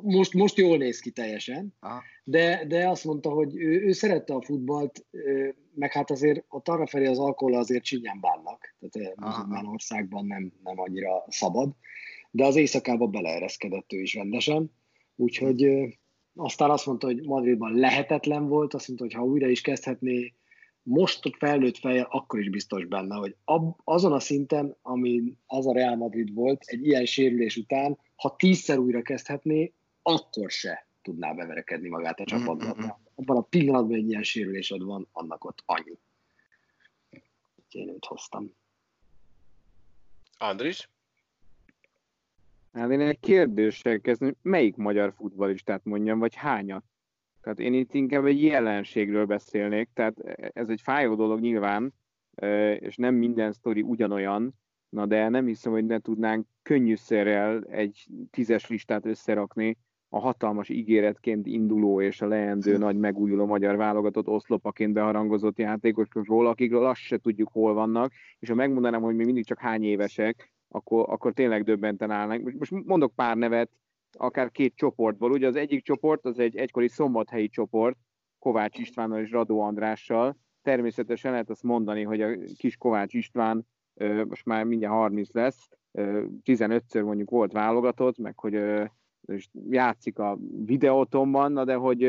most, most jól néz ki teljesen, de, de azt mondta, hogy ő, ő szerette a futballt, meg hát azért ott arra felé az alkohol azért csinyán bánnak, tehát muzulmán országban nem, nem annyira szabad, de az éjszakába beleereszkedett ő is rendesen, úgyhogy aztán azt mondta, hogy Madridban lehetetlen volt, azt mondta, hogy ha újra is kezdhetné, most ott felnőtt fejjel akkor is biztos benne, hogy ab, azon a szinten, ami az a Real Madrid volt, egy ilyen sérülés után, ha tízszer újra kezdhetné, akkor se tudná beverekedni magát a csapatban. Mm-hmm. Abban a pillanatban egy ilyen sérülésed van, annak ott annyi. Én őt hoztam. Andris? Hát én egy kérdéssel kezdem, melyik magyar futballistát mondjam, vagy hányat? Tehát én itt inkább egy jelenségről beszélnék, tehát ez egy fájó dolog nyilván, és nem minden sztori ugyanolyan, na de nem hiszem, hogy ne tudnánk könnyűszerrel egy tízes listát összerakni a hatalmas ígéretként induló és a leendő nagy megújuló magyar válogatott oszlopaként beharangozott játékosokról, akikről azt se tudjuk, hol vannak, és ha megmondanám, hogy még mindig csak hány évesek, akkor, akkor tényleg döbbenten állnánk. Most mondok pár nevet, akár két csoportból. Ugye az egyik csoport az egy egykori szombathelyi csoport, Kovács Istvánnal és Radó Andrással. Természetesen lehet azt mondani, hogy a kis Kovács István most már mindjárt 30 lesz, 15-ször mondjuk volt válogatott, meg hogy játszik a videótomban, na de hogy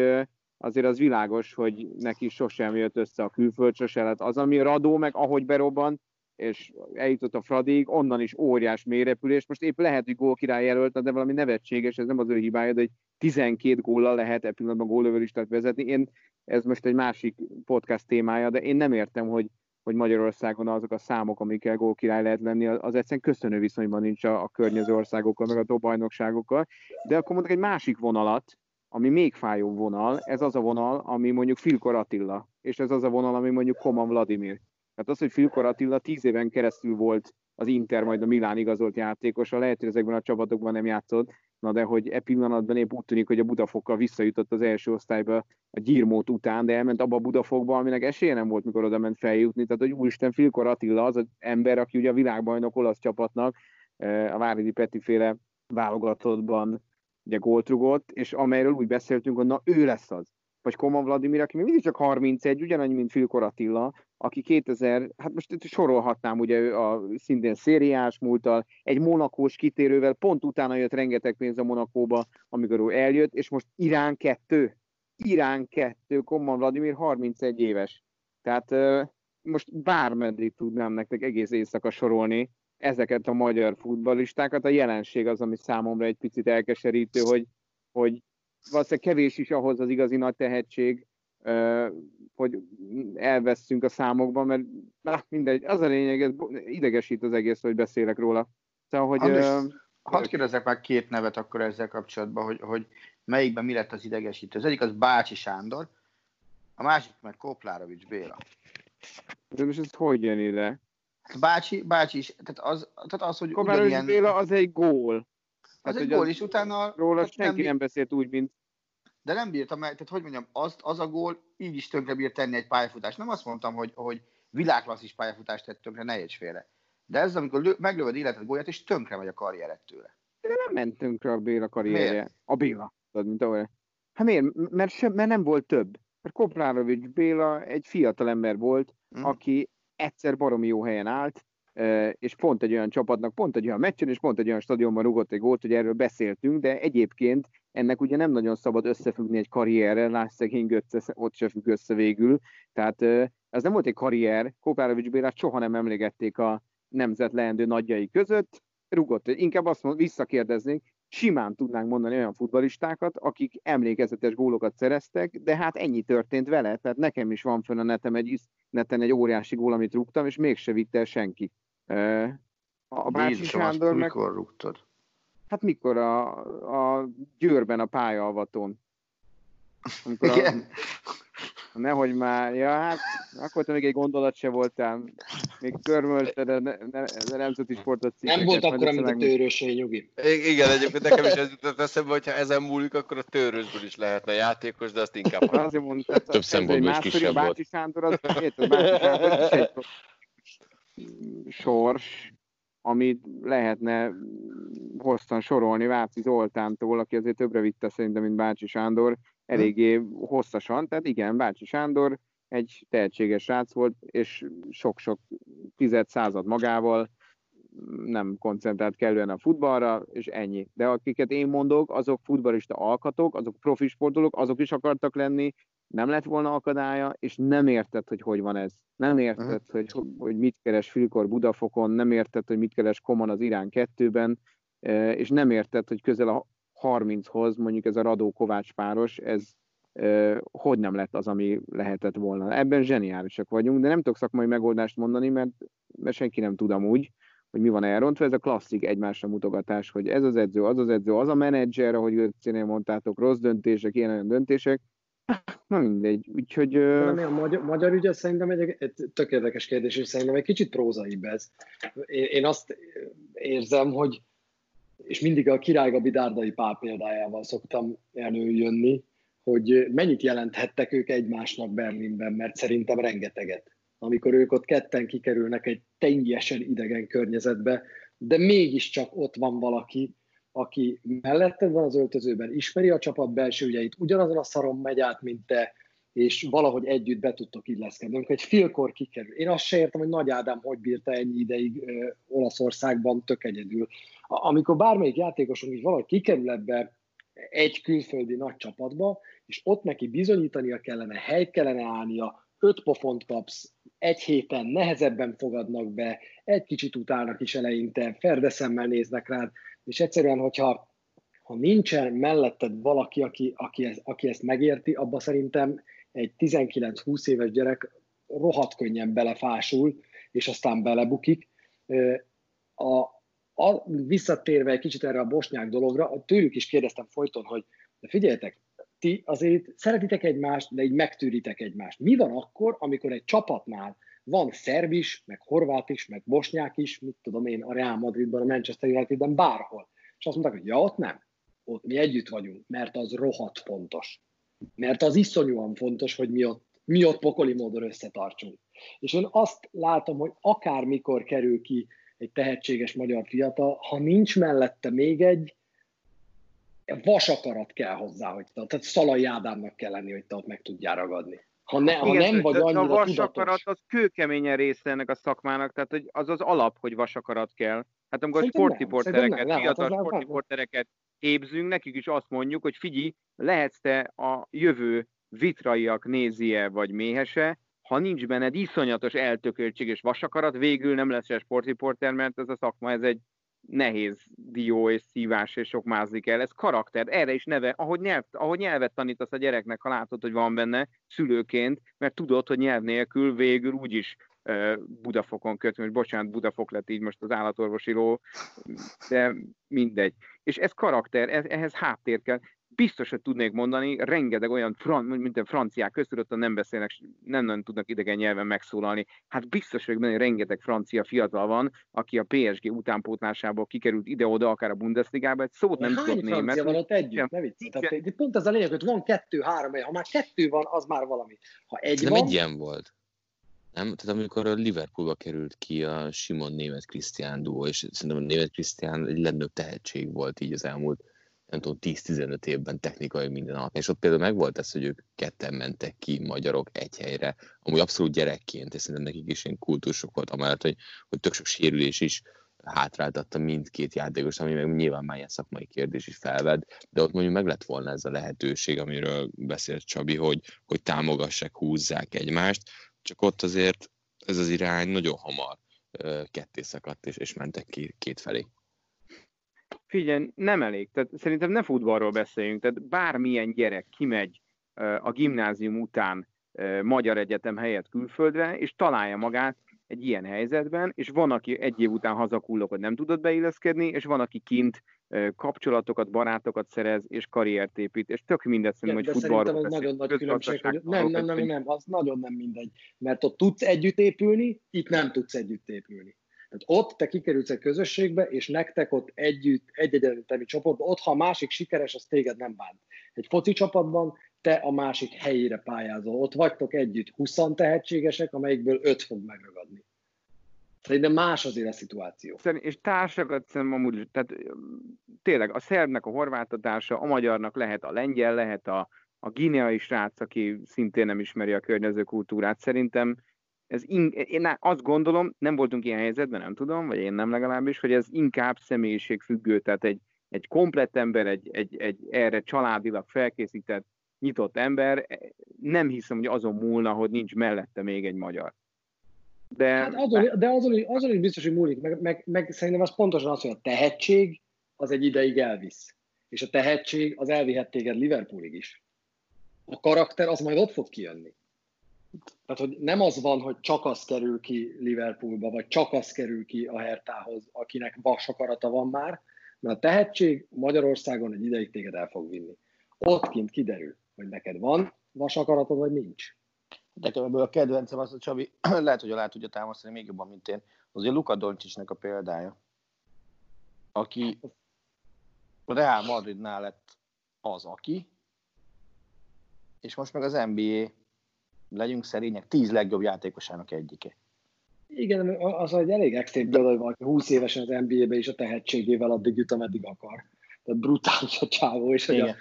azért az világos, hogy neki sosem jött össze a külföld, sose lett az, ami Radó, meg ahogy berobban, és eljutott a Fradig, onnan is óriás mélyrepülés. Most épp lehet, hogy gólkirály jelölt, de valami nevetséges, ez nem az ő hibája, de egy 12 góllal lehet e pillanatban gólövőlistát vezetni. Én, ez most egy másik podcast témája, de én nem értem, hogy, hogy Magyarországon azok a számok, amikkel gólkirály lehet lenni, az egyszerűen köszönő viszonyban nincs a, a környező országokkal, meg a dobajnokságokkal. De akkor mondok egy másik vonalat, ami még fájó vonal, ez az a vonal, ami mondjuk Filkor Attila, és ez az a vonal, ami mondjuk Koman Vladimir. Tehát az, hogy Filkor Attila tíz éven keresztül volt az Inter, majd a Milán igazolt játékosa, lehet, hogy ezekben a csapatokban nem játszott, na de hogy e pillanatban épp úgy tűnik, hogy a Budafokkal visszajutott az első osztályba a gyírmót után, de elment abba a Budafokba, aminek esélye nem volt, mikor oda ment feljutni. Tehát, hogy úristen, Filkor Attila az, az ember, aki ugye a világbajnok olasz csapatnak, e, a Váridi Peti féle válogatottban ugye gólt rugott, és amelyről úgy beszéltünk, hogy na ő lesz az vagy Koman Vladimir, aki még mindig csak 31, ugyanannyi, mint Filkor Attila, aki 2000, hát most itt sorolhatnám ugye a szintén szériás múltal, egy monakós kitérővel, pont utána jött rengeteg pénz a Monakóba, amikor ő eljött, és most Irán 2, Irán 2, Koman Vladimir 31 éves. Tehát most bármeddig tudnám nektek egész éjszaka sorolni ezeket a magyar futballistákat. A jelenség az, ami számomra egy picit elkeserítő, hogy, hogy valószínűleg kevés is ahhoz az igazi nagy tehetség, hogy elveszünk a számokban, mert na, mindegy, az a lényeg, ez idegesít az egész, hogy beszélek róla. Szóval, hogy... András, uh, hadd kérdezzek már két nevet akkor ezzel kapcsolatban, hogy, hogy melyikben mi lett az idegesítő. Az egyik az Bácsi Sándor, a másik meg Koplárovics Béla. De most ez hogy jön ide? Bácsi, bácsi is, tehát az, tehát az hogy Koplárovics ugyanilyen... Béla az egy gól. Az hát, egy gól, és utána... Róla senki nem, bír... nem beszélt úgy, mint... De nem bírtam, mert, tehát hogy mondjam, azt, az a gól így is tönkre bír tenni egy pályafutást. Nem azt mondtam, hogy, hogy világklasszis pályafutást tett tönkre, ne érts félre. De ez, amikor lő, meglövöd életed gólját, és tönkre megy a karriered tőle. De nem ment tönkre a Béla karrierje. Miért? A Béla. Tudod, mint ahol. Hát miért? Mert, sem, mert nem volt több. Mert Koplárovics Béla egy fiatal ember volt, hmm. aki egyszer baromi jó helyen állt, és pont egy olyan csapatnak, pont egy olyan meccsen, és pont egy olyan stadionban rugott egy gólt, hogy erről beszéltünk, de egyébként ennek ugye nem nagyon szabad összefüggni egy karrierrel, láss szegény Götze, ott se függ össze végül, tehát ez nem volt egy karrier, Kopárovics Bélát soha nem emlegették a nemzet leendő nagyjai között, rugott, inkább azt mond, visszakérdeznénk, simán tudnánk mondani olyan futbalistákat, akik emlékezetes gólokat szereztek, de hát ennyi történt vele, tehát nekem is van fönn a netem egy, neten egy óriási gól, amit rúgtam, és mégse vitte el senki. A Bácsi Sándor meg... Mikor rúgtad? Hát mikor a, a Győrben a pályaalvatón. Amikor Igen. A, nehogy már, ja hát, akkor te még egy gondolat se voltál. Még körmölted a, ne, ne, a nemzeti sportot Nem volt akkor, mint a törősei nyugi. Igen, egyébként nekem is ez jutott eszembe, hogyha ezen múlik, akkor a törősből is lehetne játékos, de azt inkább... Azért mondtad, Több szempontból is kisebb volt. Bácsi Sándor, az, érted, Bácsi Sándor is egy sors, amit lehetne hosszan sorolni Váci Zoltántól, aki azért többre vitte szerintem, mint Bácsi Sándor, eléggé hosszasan, tehát igen, Bácsi Sándor egy tehetséges srác volt, és sok-sok tized század magával, nem koncentrált kellően a futballra, és ennyi. De akiket én mondok, azok futballista alkatok, azok profi sportolók, azok is akartak lenni, nem lett volna akadálya, és nem érted, hogy hogy van ez. Nem érted, hogy, hogy mit keres Filkor Budafokon, nem érted, hogy mit keres Koman az Irán kettőben, és nem érted, hogy közel a 30-hoz mondjuk ez a Radó Kovács páros, ez hogy nem lett az, ami lehetett volna. Ebben zseniálisak vagyunk, de nem tudok szakmai megoldást mondani, mert, mert senki nem tud amúgy, hogy mi van elrontva. Ez a klasszik egymásra mutogatás, hogy ez az edző, az az edző, az a menedzser, ahogy őt mondtátok, rossz döntések, ilyen olyan döntések. Na mindegy, úgyhogy... Nem, a magyar, magyar ügy, szerintem egy, egy tök kérdés, és szerintem egy kicsit prózaibb ez. Én, én azt érzem, hogy és mindig a királygabi dárdai pár példájával szoktam előjönni, hogy mennyit jelenthettek ők egymásnak Berlinben, mert szerintem rengeteget. Amikor ők ott ketten kikerülnek egy teljesen idegen környezetbe, de mégiscsak ott van valaki, aki melletted van az öltözőben, ismeri a csapat belső ügyeit, ugyanazon a szaron megy át, mint te, és valahogy együtt be tudtok illeszkedni. Amikor egy félkor kikerül. Én azt se értem, hogy Nagy Ádám hogy bírta ennyi ideig ö, Olaszországban tök egyedül. Amikor bármelyik játékosunk is valahogy kikerül ebbe egy külföldi nagy csapatba, és ott neki bizonyítania kellene, helyt kellene állnia, öt pofont kapsz, egy héten nehezebben fogadnak be, egy kicsit utálnak is eleinte, ferdeszemmel néznek rád, és egyszerűen, hogyha ha nincsen melletted valaki, aki, aki, ezt, aki ezt megérti, abba szerintem egy 19-20 éves gyerek rohadt könnyen belefásul, és aztán belebukik. A, a, visszatérve egy kicsit erre a bosnyák dologra, tőlük is kérdeztem folyton, hogy de figyeljetek, ti azért szeretitek egymást, de így megtűritek egymást. Mi van akkor, amikor egy csapatnál van szerb is, meg horvát is, meg bosnyák is, mit tudom én, a Real Madridban, a Manchester Unitedben, bárhol. És azt mondták, hogy ja, ott nem. Ott mi együtt vagyunk, mert az rohadt fontos. Mert az iszonyúan fontos, hogy mi ott, mi ott pokoli módon összetartsunk. És én azt látom, hogy akármikor kerül ki egy tehetséges magyar fiatal, ha nincs mellette még egy, vasakarat kell hozzá, hogy te, tehát Szalai Ádámnak kell lenni, hogy te ott meg tudjál ragadni. Ha, ne, ha Igen, nem vagy annyira A vasakarat tudatos. az kőkeményen része ennek a szakmának, tehát hogy az az alap, hogy vasakarat kell. Hát amikor a sportiportereket, hát fiatal sportiportereket képzünk, nekik is azt mondjuk, hogy figyelj, lehetsz te a jövő vitraiak nézie vagy méhese, ha nincs benned iszonyatos eltököltség és vasakarat, végül nem lesz egy sportriporter, mert ez a szakma, ez egy nehéz dió és szívás és sok mázni kell. Ez karakter, erre is neve, ahogy, nyelv, ahogy nyelvet tanítasz a gyereknek, ha látod, hogy van benne szülőként, mert tudod, hogy nyelv nélkül végül úgyis Budafokon kötni, most bocsánat, Budafok lett így most az állatorvosi ló, de mindegy. És ez karakter, ez, ehhez háttér kell biztos, hogy tudnék mondani, rengeteg olyan, fran, mint a franciák köztudottan nem beszélnek, nem nagyon tudnak idegen nyelven megszólalni. Hát biztos hogy benne, rengeteg francia fiatal van, aki a PSG utánpótlásából kikerült ide-oda, akár a Bundesligába, egy szót nem tudott német. francia van ott együtt, ne vicc. Tehát, pont az a lényeg, hogy van kettő, három, ha már kettő van, az már valami. Ha egy nem van, egy ilyen volt. Nem? Tehát amikor a Liverpoolba került ki a Simon német Krisztián duó, és szerintem a német Krisztián egy legnagyobb tehetség volt így az elmúlt nem tudom, 10-15 évben technikai minden alapján. És ott például megvolt ez, hogy ők ketten mentek ki magyarok egy helyre, amúgy abszolút gyerekként, és szerintem nekik is ilyen kultúrsok volt, amellett, hogy, hogy tök sok sérülés is hátráltatta mindkét játékos, ami meg nyilván már ilyen szakmai kérdés is felved, de ott mondjuk meg lett volna ez a lehetőség, amiről beszélt Csabi, hogy, hogy támogassák, húzzák egymást, csak ott azért ez az irány nagyon hamar ketté szakadt, és, és mentek ki két felé. Figyelj, nem elég. Tehát szerintem ne futballról beszéljünk. Tehát bármilyen gyerek kimegy a gimnázium után magyar egyetem helyett külföldre, és találja magát egy ilyen helyzetben, és van, aki egy év után hazakullok, hogy nem tudott beilleszkedni, és van, aki kint kapcsolatokat, barátokat szerez, és karriert épít, és tök mindegy szerintem, hogy futballról ez nagyon nagy különbség, hogy nem, nem, nem, nem, az nagyon nem mindegy, mert ott tudsz együtt épülni, itt nem tudsz együtt épülni. Tehát ott te kikerülsz egy közösségbe, és nektek ott együtt, egy egyetemi csoportban, ott ha a másik sikeres, az téged nem bánt. Egy foci csapatban te a másik helyére pályázol. Ott vagytok együtt 20 tehetségesek, amelyikből 5 fog megragadni. Szerintem más azért a szituáció. És társakat szerintem amúgy, tehát tényleg a szerbnek a horvátatása, a magyarnak lehet a lengyel, lehet a, a gineai srác, aki szintén nem ismeri a környező kultúrát. Szerintem ez in, én azt gondolom, nem voltunk ilyen helyzetben, nem tudom, vagy én nem legalábbis, hogy ez inkább személyiségfüggő, tehát egy, egy komplett ember, egy, egy, egy erre családilag felkészített, nyitott ember, nem hiszem, hogy azon múlna, hogy nincs mellette még egy magyar. De, hát azon, de azon, azon is biztos, hogy múlik, meg, meg, meg szerintem az pontosan az, hogy a tehetség az egy ideig elvisz. És a tehetség az elvihet téged Liverpoolig is. A karakter az majd ott fog kijönni. Tehát, hogy nem az van, hogy csak az kerül ki Liverpoolba, vagy csak az kerül ki a Hertához, akinek vas akarata van már, mert a tehetség Magyarországon egy ideig téged el fog vinni. Ott kint kiderül, hogy neked van vas akaratod, vagy nincs. Nekem ebből a kedvencem az, hogy Csabi lehet, hogy alá tudja támasztani még jobban, mint én. Az ugye Luka Doncsicsnek a példája, aki Real Madridnál lett az, aki, és most meg az NBA, legyünk szerények, tíz legjobb játékosának egyike. Igen, az egy elég extrém példa, hogy valaki 20 évesen az NBA-be is a tehetségével addig jut, ameddig akar. Tehát brutális a csávó, és hogy a,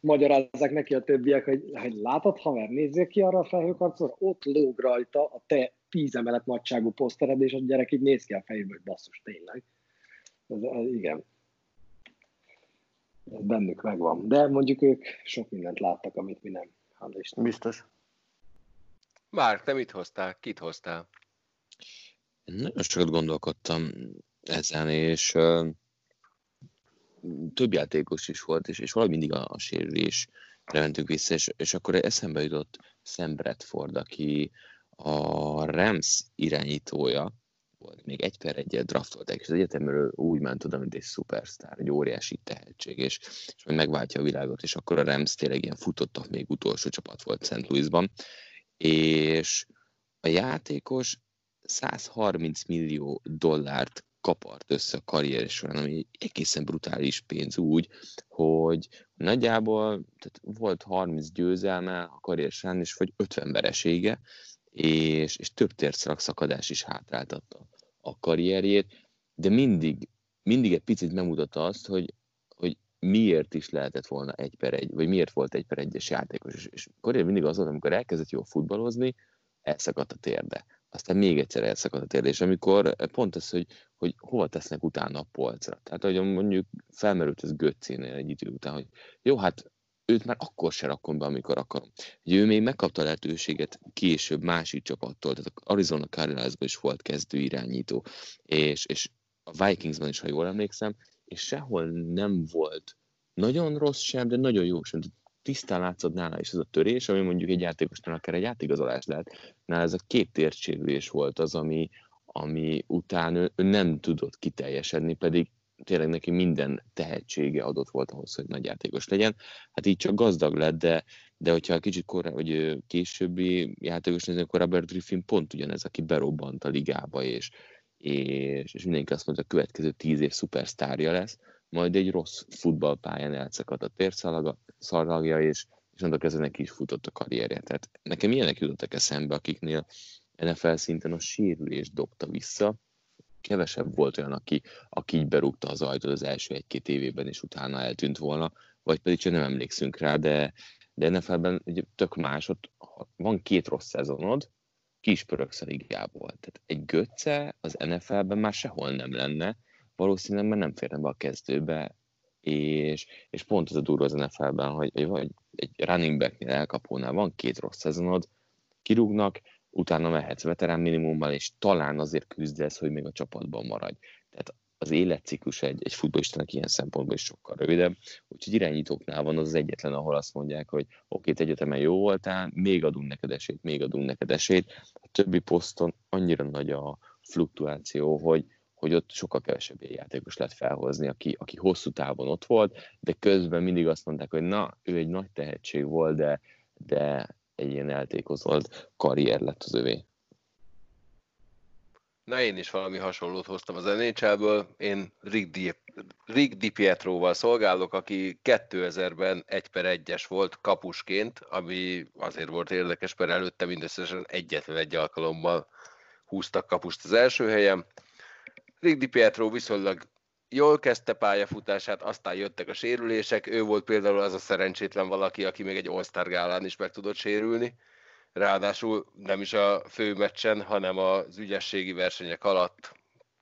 magyarázzák neki a többiek, hogy, hogy látod, haver, nézzél ki arra a felhőkarcra, ott lóg rajta a te tíz emelet nagyságú posztered, és a gyerek így néz ki a fejéből, hogy basszus, tényleg. Ez, ez, igen. Ez bennük megvan. De mondjuk ők sok mindent láttak, amit mi nem. Biztos. Márk, te mit hoztál? Kit hoztál? Nagyon sokat gondolkodtam ezen, és uh, több játékos is volt, és, és valahogy mindig a, a sérülés mentünk vissza, és, és akkor eszembe jutott Sam Bradford, aki a Rams irányítója, volt, még egy per egyet draftolták, és az egyetemről úgy ment oda, mint egy szupersztár, egy óriási tehetség, és, és megváltja a világot, és akkor a Rams tényleg ilyen futottak, még utolsó csapat volt St. Louisban, és a játékos 130 millió dollárt kapart össze a karrier során, ami egészen brutális pénz úgy, hogy nagyjából tehát volt 30 győzelme a karrier során, és vagy 50 veresége, és, és több térszalak szakadás is hátráltatta a karrierjét, de mindig, mindig egy picit megmutatta azt, hogy, miért is lehetett volna egy per egy, vagy miért volt egy per egyes játékos. És, és karrier mindig az volt, amikor elkezdett jól futballozni, elszakadt a térde aztán még egyszer elszakadt a térdés, amikor pont az, hogy, hogy hova tesznek utána a polcra. Tehát, hogy mondjuk felmerült ez Göccénél egy idő után, hogy jó, hát őt már akkor se rakom be, amikor akarom. Hogy ő még megkapta lehetőséget később másik csapattól, tehát Arizona cardinals is volt kezdő irányító, és, és a Vikingsban is, ha jól emlékszem, és sehol nem volt nagyon rossz sem, de nagyon jó sem tisztán látszott nála is ez a törés, ami mondjuk egy játékosnál akár egy átigazolás lehet. Nála ez a két térsérülés volt az, ami, ami után ő, ő nem tudott kiteljesedni, pedig tényleg neki minden tehetsége adott volt ahhoz, hogy nagy játékos legyen. Hát így csak gazdag lett, de, de hogyha kicsit korra, vagy későbbi játékos nézni, akkor Robert Griffin pont ugyanez, aki berobbant a ligába, és, és, és mindenki azt mondta, hogy a következő tíz év szupersztárja lesz, majd egy rossz futballpályán elszakadt a térszalagja, és, és annak kezdve neki is futott a karrierje. Tehát nekem ilyenek jutottak eszembe, akiknél NFL szinten a sérülés dobta vissza, kevesebb volt olyan, aki, aki így berúgta az ajtót az első egy-két évében, és utána eltűnt volna, vagy pedig csak nem emlékszünk rá, de, de NFL-ben ugye, tök más, ott van két rossz szezonod, ki is pöröksz a ligából. Tehát egy göcce az NFL-ben már sehol nem lenne, valószínűleg már nem férne be a kezdőbe, és, és pont az a durva az NFL-ben, hogy, hogy egy running backnél elkapónál van két rossz szezonod, kirúgnak, utána mehetsz veterán minimummal, és talán azért küzdesz, hogy még a csapatban maradj. Tehát az életciklus egy, egy futballistának ilyen szempontból is sokkal rövidebb, úgyhogy irányítóknál van az, az egyetlen, ahol azt mondják, hogy oké, te egyetemen jó voltál, még adunk neked esélyt, még adunk neked esélyt. A többi poszton annyira nagy a fluktuáció, hogy, hogy ott sokkal kevesebb játékos lehet felhozni, aki, aki hosszú távon ott volt, de közben mindig azt mondták, hogy na, ő egy nagy tehetség volt, de, de egy ilyen eltékozolt karrier lett az övé. Na én is valami hasonlót hoztam az NHL-ből. Én Rick, Di, Rick Di Pietroval szolgálok, aki 2000-ben egy per egyes volt kapusként, ami azért volt érdekes, mert előtte mindösszesen egyetlen egy alkalommal húztak kapust az első helyen. Rick Di Pietro viszonylag jól kezdte pályafutását, aztán jöttek a sérülések, ő volt például az a szerencsétlen valaki, aki még egy All-Star gálán is meg tudott sérülni, ráadásul nem is a főmeccsen, hanem az ügyességi versenyek alatt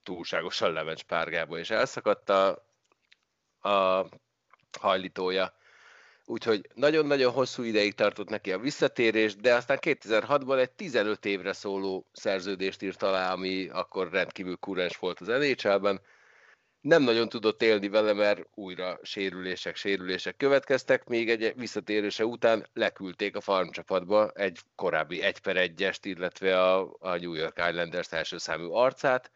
túlságosan lement spárgába, és elszakadt a, a hajlítója. Úgyhogy nagyon-nagyon hosszú ideig tartott neki a visszatérés, de aztán 2006-ban egy 15 évre szóló szerződést írt alá, ami akkor rendkívül kurens volt az NHL-ben. Nem nagyon tudott élni vele, mert újra sérülések, sérülések következtek, még egy visszatérése után leküldték a farmcsapatba egy korábbi 1 per 1 illetve a, a New York Islanders első számú arcát,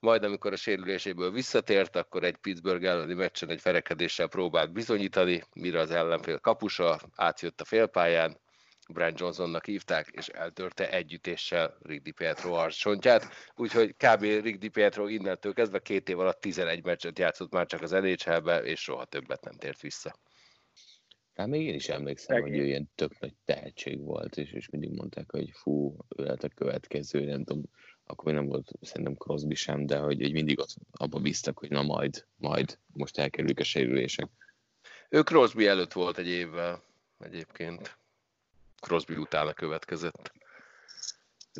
majd amikor a sérüléséből visszatért, akkor egy Pittsburgh elleni meccsen egy ferekedéssel próbált bizonyítani, mire az ellenfél kapusa átjött a félpályán, Brent Johnsonnak hívták, és eltörte együttéssel Rick Pietro arcsontját, úgyhogy kb. Rick Pietro innentől kezdve két év alatt 11 meccset játszott már csak az nhl és soha többet nem tért vissza. Hát még én is emlékszem, Egész. hogy ő ilyen tök nagy tehetség volt, és, és mindig mondták, hogy fú, ő lehet a következő, nem tudom, akkor még nem volt szerintem Crosby sem, de hogy, hogy mindig ott abba bíztak, hogy na majd, majd, most elkerülik a sérülések. Ő Crosby előtt volt egy évvel egyébként. Crosby utána következett.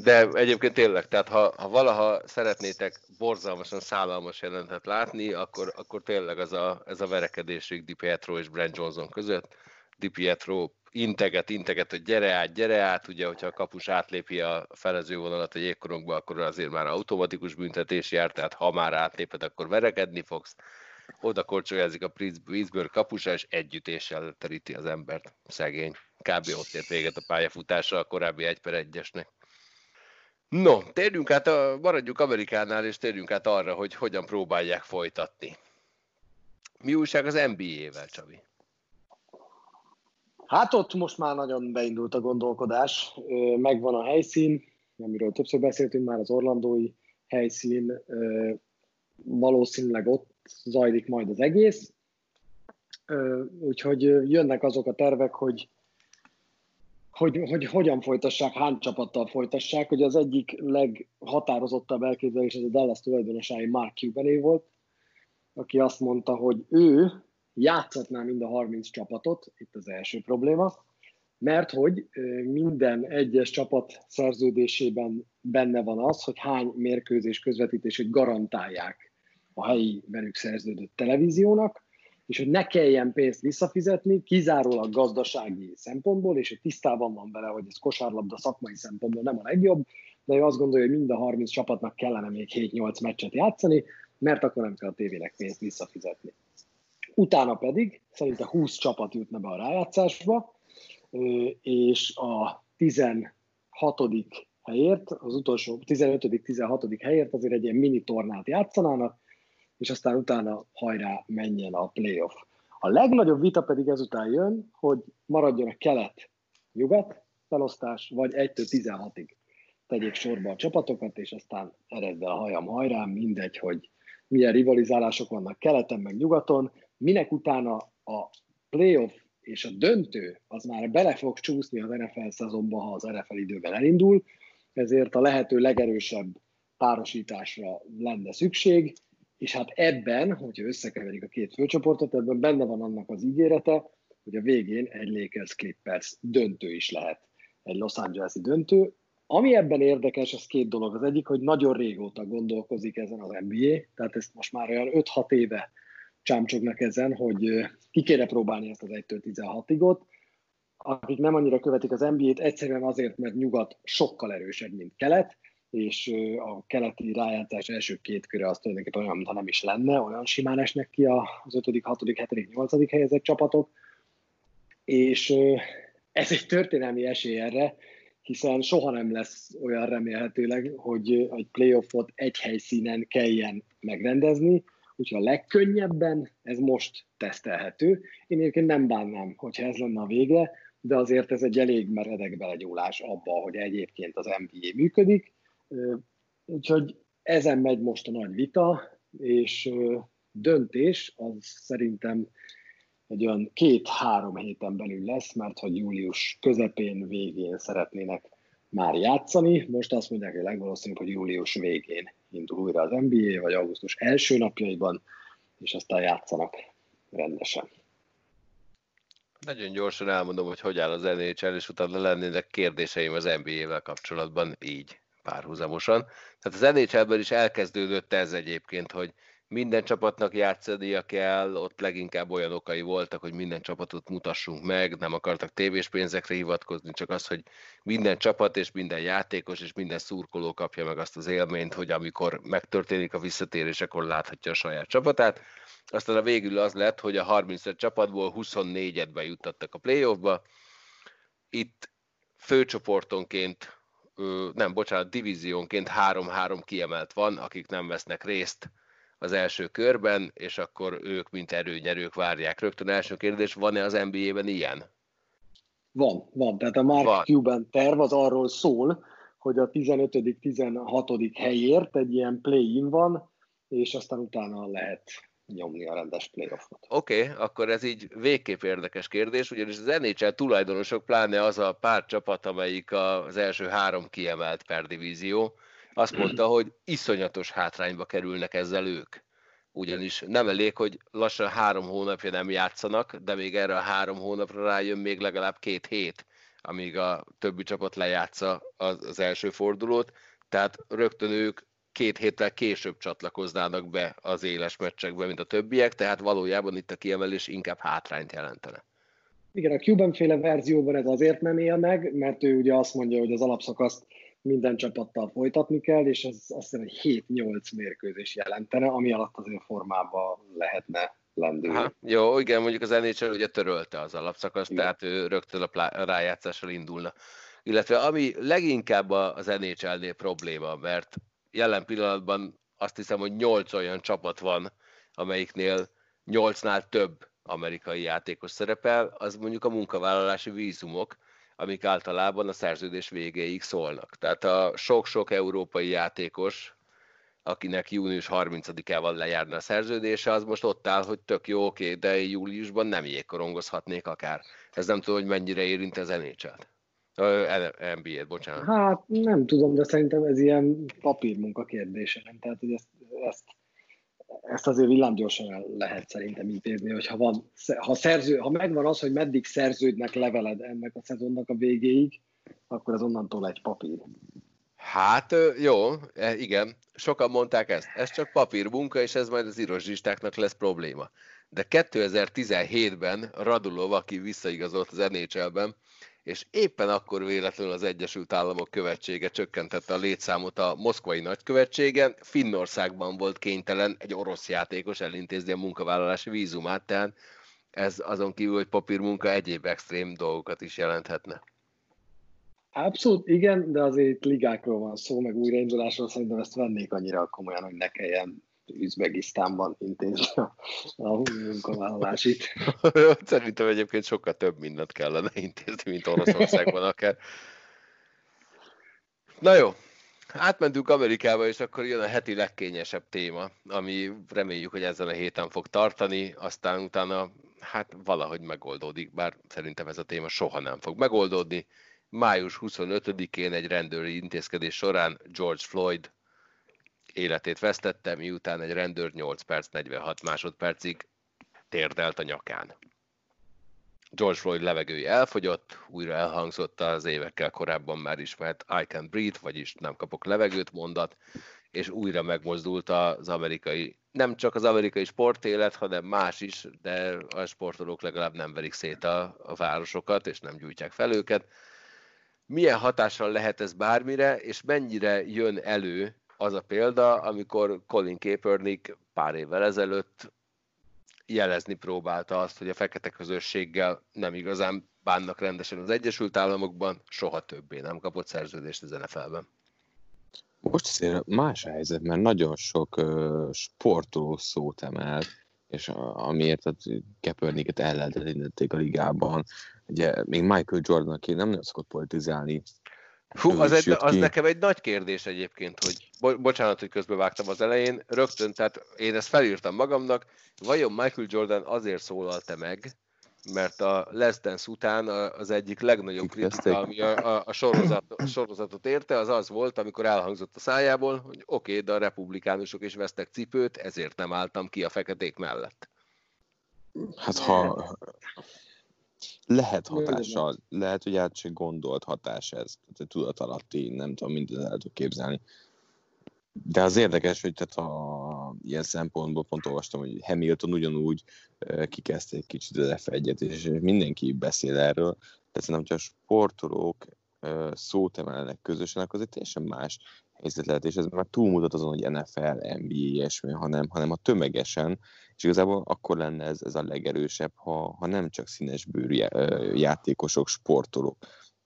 De egyébként tényleg, tehát ha, ha valaha szeretnétek borzalmasan szállalmas jelentet látni, akkor, akkor tényleg az a, ez a verekedés Di Pietro és Brent Johnson között. Di Pietro integet, integet, hogy gyere át, gyere át, ugye, hogyha a kapus átlépi a felezővonalat a jégkorongba, akkor azért már automatikus büntetés jár, tehát ha már átléped, akkor verekedni fogsz. Oda korcsolyázik a Pittsburgh kapusa, és együttéssel teríti az embert. Szegény. Kb. ott ért véget a pályafutása a korábbi 1 per 1-esnek. No, térjünk át, a, maradjuk Amerikánál, és térjünk át arra, hogy hogyan próbálják folytatni. Mi újság az NBA-vel, Csavi? Hát ott most már nagyon beindult a gondolkodás, megvan a helyszín, amiről többször beszéltünk már, az orlandói helyszín, valószínűleg ott zajlik majd az egész, úgyhogy jönnek azok a tervek, hogy hogy, hogy hogyan folytassák, hány csapattal folytassák. Ugye az egyik leghatározottabb elképzelés az a Dallas tulajdonosági Mark Cubané volt, aki azt mondta, hogy ő játszhatná mind a 30 csapatot, itt az első probléma, mert hogy minden egyes csapat szerződésében benne van az, hogy hány mérkőzés közvetítését garantálják a helyi velük szerződött televíziónak, és hogy ne kelljen pénzt visszafizetni, kizárólag gazdasági szempontból, és hogy tisztában van vele, hogy ez kosárlabda szakmai szempontból nem a legjobb, de ő azt gondolja, hogy mind a 30 csapatnak kellene még 7-8 meccset játszani, mert akkor nem kell a tévének pénzt visszafizetni. Utána pedig szerinte 20 csapat jutna be a rájátszásba, és a 16. helyért, az utolsó 15.-16. helyért azért egy ilyen mini tornát játszanának, és aztán utána hajrá menjen a playoff. A legnagyobb vita pedig ezután jön, hogy maradjon a kelet-nyugat felosztás, vagy 1 16-ig tegyék sorba a csapatokat, és aztán eredve a hajam hajrá, mindegy, hogy milyen rivalizálások vannak keleten, meg nyugaton, minek utána a playoff és a döntő az már bele fog csúszni az NFL szezonba, ha az NFL időben elindul, ezért a lehető legerősebb párosításra lenne szükség, és hát ebben, hogyha összekeverik a két főcsoportot, ebben benne van annak az ígérete, hogy a végén egy Lakers Clippers döntő is lehet, egy Los Angeles-i döntő. Ami ebben érdekes, az két dolog. Az egyik, hogy nagyon régóta gondolkozik ezen az NBA, tehát ezt most már olyan 5-6 éve csámcsognak ezen, hogy ki kéne próbálni ezt az 1-től 16-igot. Akik nem annyira követik az NBA-t, egyszerűen azért, mert nyugat sokkal erősebb, mint kelet, és a keleti rájátszás első két köre az tulajdonképpen olyan, mintha nem is lenne, olyan simán esnek ki az 5., 6., 7., 8. helyezett csapatok, és ez egy történelmi esély erre, hiszen soha nem lesz olyan remélhetőleg, hogy egy playoffot egy helyszínen kelljen megrendezni, úgyhogy a legkönnyebben ez most tesztelhető. Én egyébként nem bánnám, hogyha ez lenne a vége, de azért ez egy elég meredek belegyúlás abba, hogy egyébként az NBA működik, Úgyhogy ezen megy most a nagy vita, és döntés az szerintem egy olyan két-három héten belül lesz, mert hogy július közepén, végén szeretnének már játszani. Most azt mondják, hogy legvalószínűbb, hogy július végén indul újra az NBA, vagy augusztus első napjaiban, és aztán játszanak rendesen. Nagyon gyorsan elmondom, hogy hogy áll az NHL, és utána lennének kérdéseim az NBA-vel kapcsolatban így párhuzamosan. Tehát az NHL-ben is elkezdődött ez egyébként, hogy minden csapatnak játszania kell, ott leginkább olyan okai voltak, hogy minden csapatot mutassunk meg, nem akartak tévés pénzekre hivatkozni, csak az, hogy minden csapat és minden játékos és minden szurkoló kapja meg azt az élményt, hogy amikor megtörténik a visszatérés, akkor láthatja a saját csapatát. Aztán a végül az lett, hogy a 35 csapatból 24-et bejuttattak a playoffba. Itt főcsoportonként, nem, bocsánat, divíziónként 3-3 kiemelt van, akik nem vesznek részt az első körben, és akkor ők, mint erőnyerők várják. Rögtön első kérdés, van-e az NBA-ben ilyen? Van, van. Tehát a Mark van. Cuban terv az arról szól, hogy a 15.-16. helyért egy ilyen play-in van, és aztán utána lehet nyomni a rendes playoffot. Oké, okay, akkor ez így végképp érdekes kérdés, ugyanis az NHL tulajdonosok, pláne az a pár csapat, amelyik az első három kiemelt per divízió, azt mondta, hogy iszonyatos hátrányba kerülnek ezzel ők. Ugyanis nem elég, hogy lassan három hónapja nem játszanak, de még erre a három hónapra rájön még legalább két hét, amíg a többi csapat lejátsza az, első fordulót, tehát rögtön ők két héttel később csatlakoznának be az éles meccsekbe, mint a többiek, tehát valójában itt a kiemelés inkább hátrányt jelentene. Igen, a Cuban féle verzióban ez azért nem él meg, mert ő ugye azt mondja, hogy az alapszakaszt minden csapattal folytatni kell, és ez azt hiszem, hogy 7-8 mérkőzés jelentene, ami alatt azért formában lehetne lendülni. Aha, jó, igen, mondjuk az NHL ugye törölte az alapszakaszt, igen. tehát ő rögtön a plá- rájátszással indulna. Illetve ami leginkább az NHL-nél probléma, mert jelen pillanatban azt hiszem, hogy 8 olyan csapat van, amelyiknél 8-nál több amerikai játékos szerepel, az mondjuk a munkavállalási vízumok, amik általában a szerződés végéig szólnak. Tehát a sok-sok európai játékos, akinek június 30-ával lejárna a szerződése, az most ott áll, hogy tök jó, oké, de júliusban nem jégkorongozhatnék akár. Ez nem tudom, hogy mennyire érint az NHL-t. NBA-t, bocsánat. Hát nem tudom, de szerintem ez ilyen papírmunka kérdése, nem? Tehát, hogy ezt, ezt ezt azért villámgyorsan lehet szerintem intézni, hogy ha, van, ha, szerző, ha megvan az, hogy meddig szerződnek leveled ennek a szezonnak a végéig, akkor ez onnantól egy papír. Hát jó, e, igen, sokan mondták ezt. Ez csak papírmunka, és ez majd az írozsistáknak lesz probléma. De 2017-ben Radulov, aki visszaigazolt az NHL-ben, és éppen akkor véletlenül az Egyesült Államok követsége csökkentette a létszámot a moszkvai nagykövetségen, Finnországban volt kénytelen egy orosz játékos elintézni a munkavállalási vízumát, tehát ez azon kívül, hogy papírmunka egyéb extrém dolgokat is jelenthetne. Abszolút igen, de azért itt ligákról van szó, meg újraindulásról szerintem ezt vennék annyira komolyan, hogy ne kelljen Üzbegisztánban intézni a, a munkavállalásit. Szerintem egyébként sokkal több mindent kellene intézni, mint Oroszországban akár. Na jó, átmentünk Amerikába, és akkor jön a heti legkényesebb téma, ami reméljük, hogy ezen a héten fog tartani, aztán utána hát valahogy megoldódik, bár szerintem ez a téma soha nem fog megoldódni. Május 25-én egy rendőri intézkedés során George Floyd életét vesztette, miután egy rendőr 8 perc 46 másodpercig térdelt a nyakán. George Floyd levegője elfogyott, újra elhangzott az évekkel korábban már ismert I can't breathe, vagyis nem kapok levegőt mondat, és újra megmozdult az amerikai, nem csak az amerikai sportélet, hanem más is, de a sportolók legalább nem verik szét a, a városokat, és nem gyújtják fel őket. Milyen hatással lehet ez bármire, és mennyire jön elő az a példa, amikor Colin Kaepernick pár évvel ezelőtt jelezni próbálta azt, hogy a fekete közösséggel nem igazán bánnak rendesen az Egyesült Államokban, soha többé nem kapott szerződést az NFL-ben. Most azért más helyzet, mert nagyon sok uh, sportoló szót emel, és a, amiért a Kaepernicket ellehetetlenítették a ligában. Ugye még Michael Jordan, aki nem nagyon szokott politizálni, Hú, az, egy, az nekem egy nagy kérdés egyébként, hogy bo- bocsánat, hogy közbevágtam az elején, rögtön, tehát én ezt felírtam magamnak, vajon Michael Jordan azért szólalt-e meg, mert a Les Dance után az egyik legnagyobb kritika, ami a, a, a, sorozat, a sorozatot érte, az az volt, amikor elhangzott a szájából, hogy oké, okay, de a republikánusok is vesztek cipőt, ezért nem álltam ki a feketék mellett. Hát ha lehet hatással, lehet, hogy át se gondolt hatás ez, tehát tudat alatti, nem tudom, mindent el tudok képzelni. De az érdekes, hogy tehát a, ilyen szempontból pont olvastam, hogy Hamilton ugyanúgy kikezdte egy kicsit az F1-et, és mindenki beszél erről. Tehát szerintem, hogyha a sportolók szót emelnek közösen, akkor az egy teljesen más helyzet lehet, és ez már túlmutat azon, hogy NFL, NBA, ilyesmi, hanem, hanem a tömegesen, és igazából akkor lenne ez, ez a legerősebb, ha, ha nem csak színesbőrű játékosok, sportolók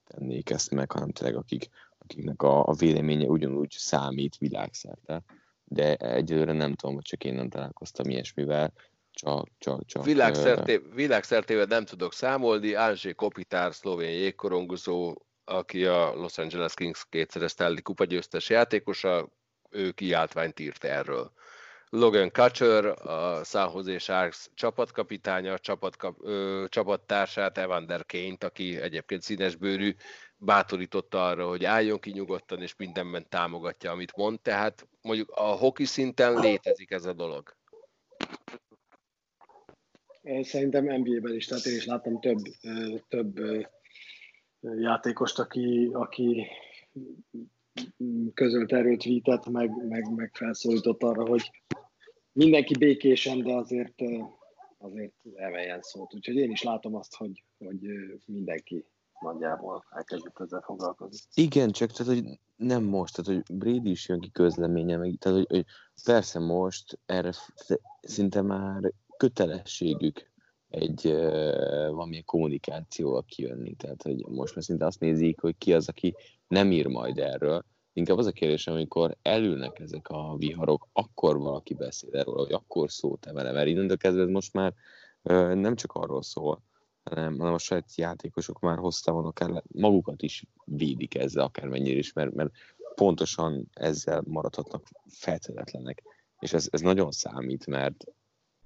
tennék ezt meg, hanem tényleg akik, akiknek a, a véleménye ugyanúgy számít világszerte. De egyelőre nem tudom, hogy csak én nem találkoztam ilyesmivel, csak, csak, csak, világszerté, világszertével nem tudok számolni, Ánzsé Kopitár, szlovén jégkorongozó, aki a Los Angeles Kings kétszeres Stanley Kupa győztes játékosa, ő kiáltványt írt erről. Logan Kutcher, a San Jose Sharks csapatkapitánya, csapatkap, ö, csapattársát, Evander Kane-t, aki egyébként színesbőrű, bátorította arra, hogy álljon ki nyugodtan, és mindenben támogatja, amit mond. Tehát mondjuk a hoki szinten létezik ez a dolog. Szerintem NBA-ben is, tehát én is láttam több, több játékost, aki, aki közölt erről tweetet, meg, meg, meg felszólított arra, hogy mindenki békésen, de azért, azért emeljen szót. Úgyhogy én is látom azt, hogy, hogy mindenki nagyjából elkezdett ezzel foglalkozni. Igen, csak tehát, hogy nem most, tehát, hogy Brady is jön ki közleménye, meg, tehát, hogy, hogy persze most erre szinte már kötelességük egy valamilyen kommunikációval kijönni. Tehát, hogy most már szinte azt nézik, hogy ki az, aki nem ír majd erről. Inkább az a kérdés, amikor elülnek ezek a viharok, akkor valaki beszél erről, hogy akkor szót emele, mert innentől kezdve most már nem csak arról szól, hanem, hanem a saját játékosok már vannak el, magukat is védik ezzel akármennyire is, mert, mert pontosan ezzel maradhatnak feltétlenek. És ez, ez nagyon számít, mert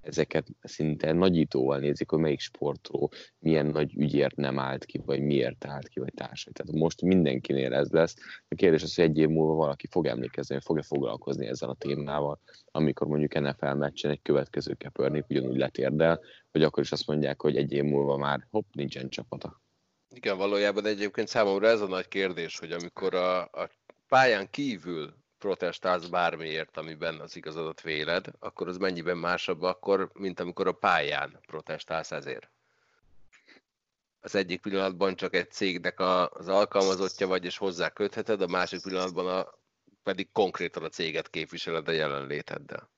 ezeket szinte nagyítóval nézik, hogy melyik sportoló milyen nagy ügyért nem állt ki, vagy miért állt ki, vagy társai. Tehát most mindenkinél ez lesz. A kérdés az, hogy egy év múlva valaki fog emlékezni, fog-e foglalkozni ezzel a témával, amikor mondjuk NFL meccsen egy következő kepörnék ugyanúgy letérdel, hogy akkor is azt mondják, hogy egy év múlva már hopp, nincsen csapata. Igen, valójában egyébként számomra ez a nagy kérdés, hogy amikor a, a pályán kívül protestálsz bármiért, amiben az igazadat véled, akkor az mennyiben másabb akkor, mint amikor a pályán protestálsz ezért? Az egyik pillanatban csak egy cégnek az alkalmazottja vagy, és hozzá kötheted, a másik pillanatban a, pedig konkrétan a céget képviseled a jelenléteddel.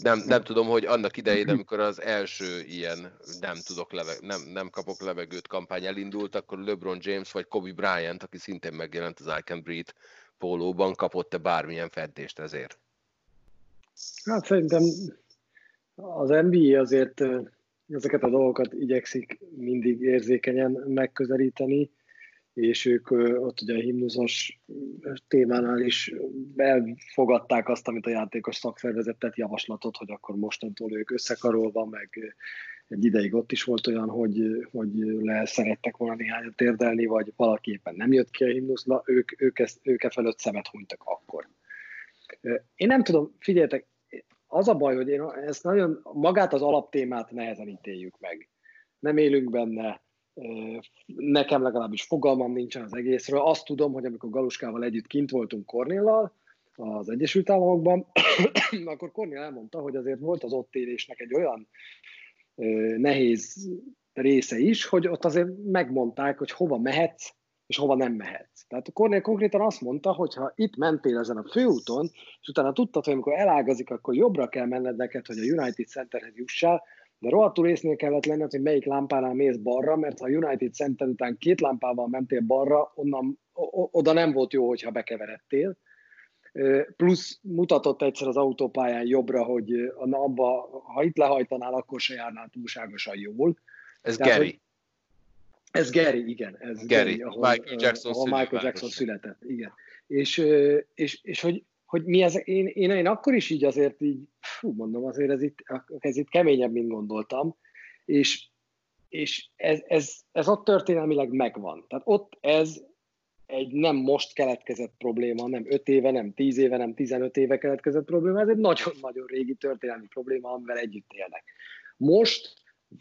Nem, nem tudom, hogy annak idején, amikor az első ilyen nem, tudok leve, nem, nem kapok levegőt kampány elindult, akkor LeBron James vagy Kobe Bryant, aki szintén megjelent az I Can Breathe pólóban kapott-e bármilyen feddést ezért? Hát szerintem az NBA azért ezeket a dolgokat igyekszik mindig érzékenyen megközelíteni, és ők ott ugye a himnuszos témánál is elfogadták azt, amit a játékos szakszervezet tett javaslatot, hogy akkor mostantól ők összekarolva, meg egy ideig ott is volt olyan, hogy, hogy le szerettek volna néhányat térdelni, vagy valaki éppen nem jött ki a himnusz, na ők, ők, ezt, ők e felett szemet hunytak akkor. Én nem tudom, figyeljetek, az a baj, hogy én ezt nagyon, magát az alaptémát nehezen ítéljük meg. Nem élünk benne, nekem legalábbis fogalmam nincsen az egészről. Azt tudom, hogy amikor Galuskával együtt kint voltunk Kornéllal, az Egyesült Államokban, akkor Kornél elmondta, hogy azért volt az ott élésnek egy olyan nehéz része is, hogy ott azért megmondták, hogy hova mehetsz, és hova nem mehetsz. Tehát a Cornél konkrétan azt mondta, hogy ha itt mentél ezen a főúton, és utána tudtad, hogy amikor elágazik, akkor jobbra kell menned neked, hogy a United Centerhez jussál, de rohadtul észnél kellett lenned, hogy melyik lámpánál mész balra, mert ha a United Center után két lámpával mentél balra, onnan, oda nem volt jó, hogyha bekeveredtél. Plusz mutatott egyszer az autópályán jobbra, hogy na, abba, ha itt lehajtanál, akkor se járnál túlságosan jól. Ez Tehát, Gary. Ez Gary, igen. Ez Gary, Gary ahol, Michael Jackson, ahol Michael Jackson született, igen. És, és, és hogy, hogy mi ez, én, én, én akkor is így azért így, fú, mondom, azért ez itt, ez itt keményebb, mint gondoltam, és, és ez, ez, ez ott történelmileg megvan. Tehát ott ez egy nem most keletkezett probléma, nem 5 éve, nem 10 éve, nem 15 éve keletkezett probléma, ez egy nagyon-nagyon régi történelmi probléma, amivel együtt élnek. Most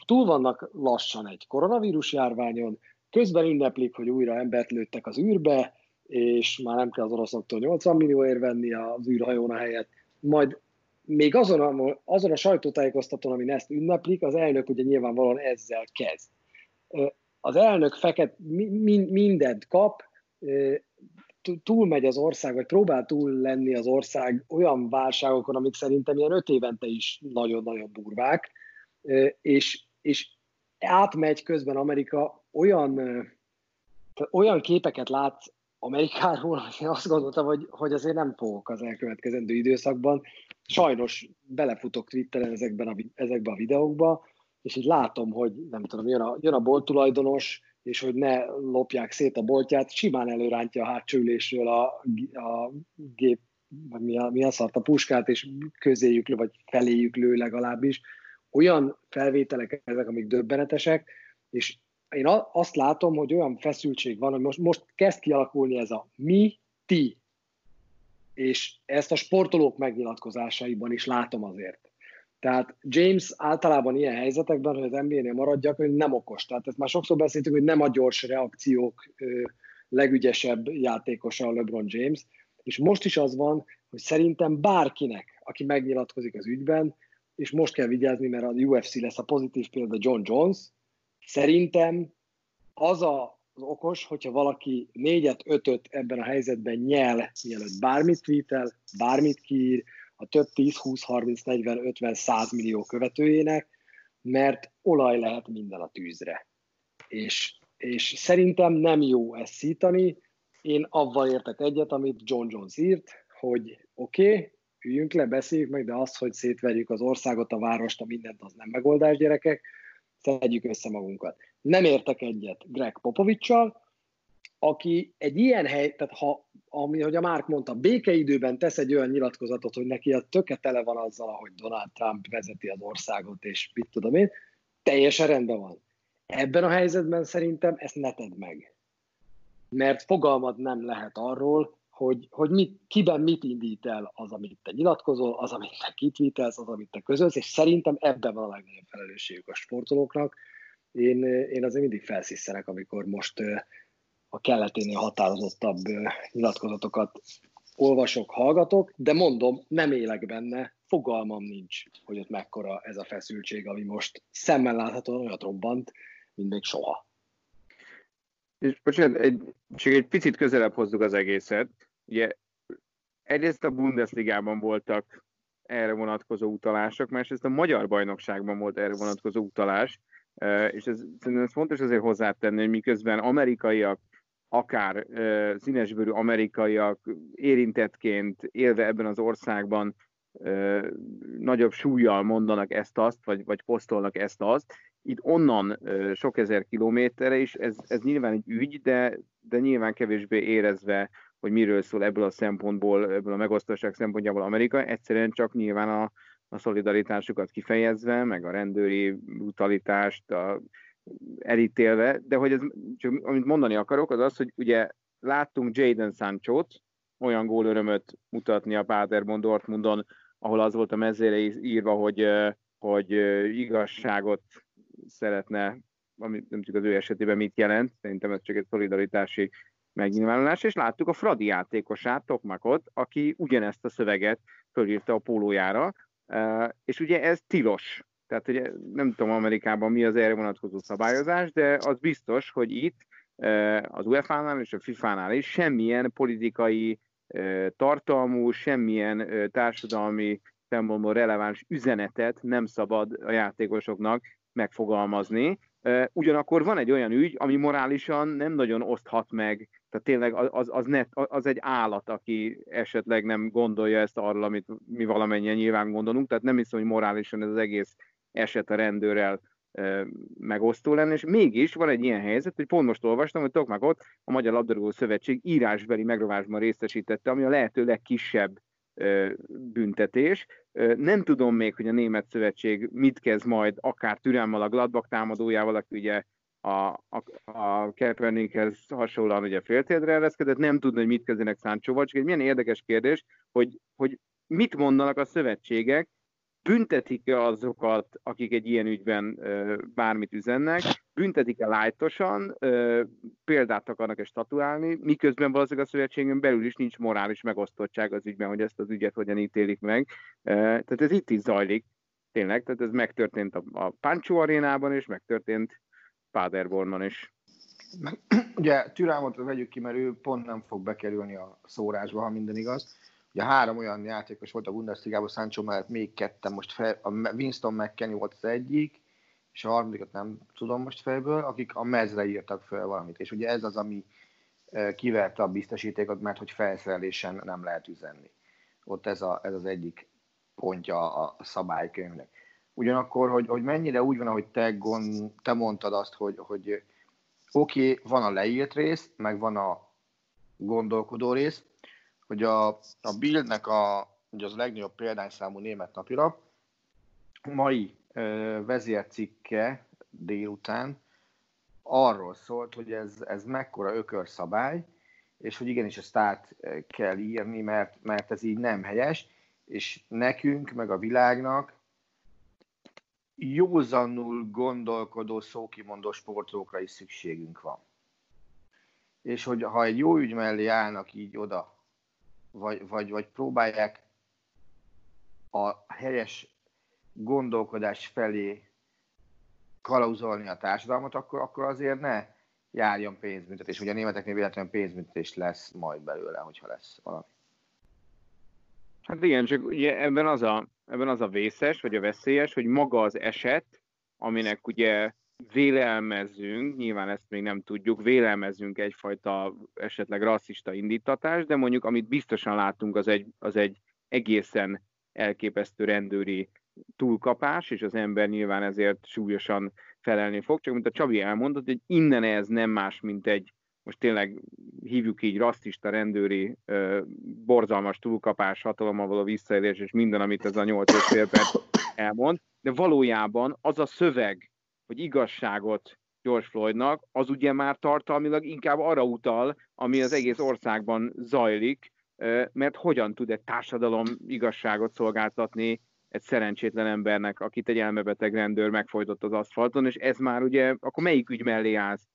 túl vannak lassan egy koronavírus járványon, közben ünneplik, hogy újra embert lőttek az űrbe, és már nem kell az oroszoktól 80 millióért venni az űrhajón a helyet, majd még azon a, azon a sajtótájékoztatón, amin ezt ünneplik, az elnök ugye nyilvánvalóan ezzel kezd. Az elnök feket mindent kap, túlmegy az ország, vagy próbál túl lenni az ország olyan válságokon, amik szerintem ilyen öt évente is nagyon-nagyon burvák, és, és átmegy közben Amerika olyan, olyan képeket lát Amerikáról, hogy azt gondoltam, hogy, hogy azért nem fogok az elkövetkezendő időszakban. Sajnos belefutok Twitteren ezekben a, ezekben a videókba, és így látom, hogy nem tudom, jön a, jön a bolt tulajdonos, és hogy ne lopják szét a boltját, simán előrántja a hátsó ülésről a, a gép, vagy mi a, mi a szart, a puskát, és közéjük lő, vagy feléjük lő legalábbis. Olyan felvételek ezek, amik döbbenetesek, és én azt látom, hogy olyan feszültség van, hogy most, most kezd kialakulni ez a mi, ti. És ezt a sportolók megnyilatkozásaiban is látom azért. Tehát James általában ilyen helyzetekben, hogy az NBA-nél maradjak, hogy nem okos. Tehát ezt már sokszor beszéltük, hogy nem a gyors reakciók legügyesebb játékosa a LeBron James, és most is az van, hogy szerintem bárkinek, aki megnyilatkozik az ügyben, és most kell vigyázni, mert a UFC lesz a pozitív példa John Jones, szerintem az a, az okos, hogyha valaki négyet, ötöt ebben a helyzetben nyel, mielőtt bármit tweetel, bármit kiír, a több 10, 20, 30, 40, 50, 100 millió követőjének, mert olaj lehet minden a tűzre. És, és szerintem nem jó ezt szítani. Én avval értek egyet, amit John Jones írt, hogy oké, okay, üljünk le, beszéljük meg, de az, hogy szétverjük az országot, a várost, a mindent, az nem megoldás, gyerekek, szedjük össze magunkat. Nem értek egyet Greg Popovicsal, aki egy ilyen hely, tehát ha, ami, hogy a Márk mondta, békeidőben tesz egy olyan nyilatkozatot, hogy neki a töke tele van azzal, hogy Donald Trump vezeti az országot, és mit tudom én, teljesen rendben van. Ebben a helyzetben szerintem ezt ne tedd meg. Mert fogalmad nem lehet arról, hogy, hogy mit, kiben mit indít el az, amit te nyilatkozol, az, amit te kitvítelsz, az, amit te közölsz, és szerintem ebben van a legnagyobb felelősségük a sportolóknak. Én, én azért mindig felsziszenek, amikor most a kelleténél határozottabb nyilatkozatokat olvasok, hallgatok, de mondom, nem élek benne, fogalmam nincs, hogy ott mekkora ez a feszültség, ami most szemmel láthatóan olyat robbant, mint még soha. És bocsánat, egy, csak egy picit közelebb hozzuk az egészet. Ugye egyrészt a Bundesligában voltak erre vonatkozó utalások, másrészt a magyar bajnokságban volt erre vonatkozó utalás, és ez, szerintem ez fontos azért hozzátenni, hogy miközben amerikaiak akár uh, színesbőrű amerikaiak érintettként élve ebben az országban uh, nagyobb súlyjal mondanak ezt-azt, vagy, vagy posztolnak ezt-azt. Itt onnan uh, sok ezer kilométerre is, ez, ez nyilván egy ügy, de, de nyilván kevésbé érezve, hogy miről szól ebből a szempontból, ebből a megosztóság szempontjából Amerika, egyszerűen csak nyilván a, a szolidaritásukat kifejezve, meg a rendőri brutalitást, a elítélve, de hogy ez, csak amit mondani akarok, az az, hogy ugye láttunk Jaden Sancho-t, olyan gólörömöt mutatni a Paderborn Dortmundon, ahol az volt a mezére írva, hogy, hogy igazságot szeretne, ami nem tudjuk az ő esetében mit jelent, szerintem ez csak egy szolidaritási megnyilvánulás, és láttuk a Fradi játékosát, Tokmakot, aki ugyanezt a szöveget fölírta a pólójára, és ugye ez tilos tehát ugye nem tudom Amerikában mi az erre vonatkozó szabályozás, de az biztos, hogy itt az UEFA-nál és a FIFA-nál is semmilyen politikai tartalmú, semmilyen társadalmi szempontból releváns üzenetet nem szabad a játékosoknak megfogalmazni. Ugyanakkor van egy olyan ügy, ami morálisan nem nagyon oszthat meg, tehát tényleg az, az, net, az egy állat, aki esetleg nem gondolja ezt arról, amit mi valamennyien nyilván gondolunk, tehát nem hiszem, hogy morálisan ez az egész eset a rendőrrel megosztó lenne, és mégis van egy ilyen helyzet, hogy pont most olvastam, hogy Tokmakot a Magyar Labdarúgó Szövetség írásbeli megrovásban részesítette, ami a lehető legkisebb büntetés. Nem tudom még, hogy a Német Szövetség mit kezd majd, akár türelmel a Gladbach támadójával, aki ugye a, a, a Kaepernickhez hasonlóan ugye féltérdre ereszkedett, nem tudni, hogy mit kezdenek Száncsóval, csak egy milyen érdekes kérdés, hogy, hogy mit mondanak a szövetségek, büntetik-e azokat, akik egy ilyen ügyben bármit üzennek, büntetik-e lájtosan, példát akarnak-e statuálni, miközben valószínűleg a szövetségünk belül is nincs morális megosztottság az ügyben, hogy ezt az ügyet hogyan ítélik meg. Tehát ez itt is zajlik, tényleg, tehát ez megtörtént a, a Pancho arénában, és megtörtént Paderbornban is. Ugye Türámot vegyük ki, mert ő pont nem fog bekerülni a szórásba, ha minden igaz. Ugye három olyan játékos volt a Bundesligában, Sancho mellett még ketten, most fel, a Winston McKenny volt az egyik, és a harmadikat nem tudom most fejből, akik a mezre írtak fel valamit. És ugye ez az, ami kiverte a biztosítékot, mert hogy felszerelésen nem lehet üzenni. Ott ez, a, ez az egyik pontja a szabálykönyvnek. Ugyanakkor, hogy, hogy mennyire úgy van, ahogy te, gond, te mondtad azt, hogy, hogy oké, okay, van a leírt rész, meg van a gondolkodó rész, hogy a, a Bildnek a, ugye az a legnagyobb példányszámú német napilap, mai ö, vezércikke délután arról szólt, hogy ez, ez mekkora ökörszabály, és hogy igenis ezt át kell írni, mert, mert ez így nem helyes, és nekünk, meg a világnak józanul gondolkodó, szókimondó sportolókra is szükségünk van. És hogy ha egy jó ügy mellé állnak így oda vagy, vagy, vagy próbálják a helyes gondolkodás felé kalauzolni a társadalmat, akkor, akkor azért ne járjon pénzbüntetés. Ugye a németeknél véletlenül pénzbüntetés lesz majd belőle, hogyha lesz valami. Hát igen, csak ugye ebben az a, ebben az a vészes, vagy a veszélyes, hogy maga az eset, aminek ugye vélelmezünk, nyilván ezt még nem tudjuk, vélelmezünk egyfajta esetleg rasszista indítatást, de mondjuk amit biztosan látunk, az egy, az egy egészen elképesztő rendőri túlkapás, és az ember nyilván ezért súlyosan felelni fog. Csak mint a Csabi elmondott, hogy innen ez nem más, mint egy, most tényleg hívjuk így rasszista rendőri ö, borzalmas túlkapás, hatalommal való visszaélés, és minden, amit ez a 8 fél perc elmond, de valójában az a szöveg, hogy igazságot George Floydnak, az ugye már tartalmilag inkább arra utal, ami az egész országban zajlik, mert hogyan tud egy társadalom igazságot szolgáltatni egy szerencsétlen embernek, akit egy elmebeteg rendőr megfojtott az aszfalton, és ez már ugye, akkor melyik ügy mellé állsz?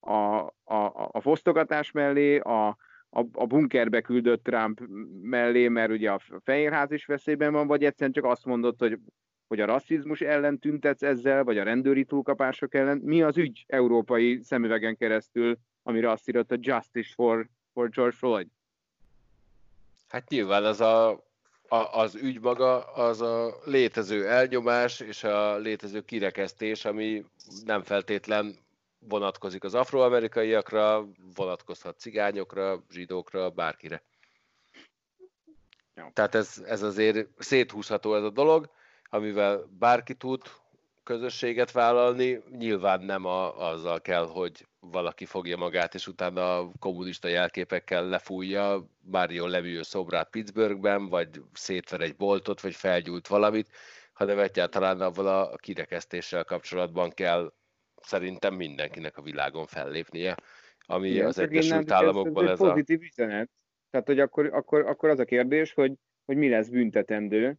A, a, a fosztogatás mellé, a, a, a bunkerbe küldött Trump mellé, mert ugye a Fehérház is veszélyben van, vagy egyszerűen csak azt mondott, hogy hogy a rasszizmus ellen tüntetsz ezzel, vagy a rendőri túlkapások ellen. Mi az ügy európai szemüvegen keresztül, amire azt írott a Justice for, for George Floyd? Hát nyilván az a, a, az ügy maga az a létező elnyomás és a létező kirekesztés, ami nem feltétlen vonatkozik az afroamerikaiakra, vonatkozhat cigányokra, zsidókra, bárkire. Ja. Tehát ez, ez azért széthúzható ez a dolog amivel bárki tud közösséget vállalni, nyilván nem a, azzal kell, hogy valaki fogja magát, és utána a kommunista jelképekkel lefújja Mario Lemieux szobrát Pittsburghben, vagy szétver egy boltot, vagy felgyújt valamit, hanem egyáltalán avval a kirekesztéssel kapcsolatban kell szerintem mindenkinek a világon fellépnie, ami Igen, az Egyesült Államokban ez, ez, ez a... pozitív üzenet. Tehát, hogy akkor, akkor, akkor az a kérdés, hogy, hogy mi lesz büntetendő,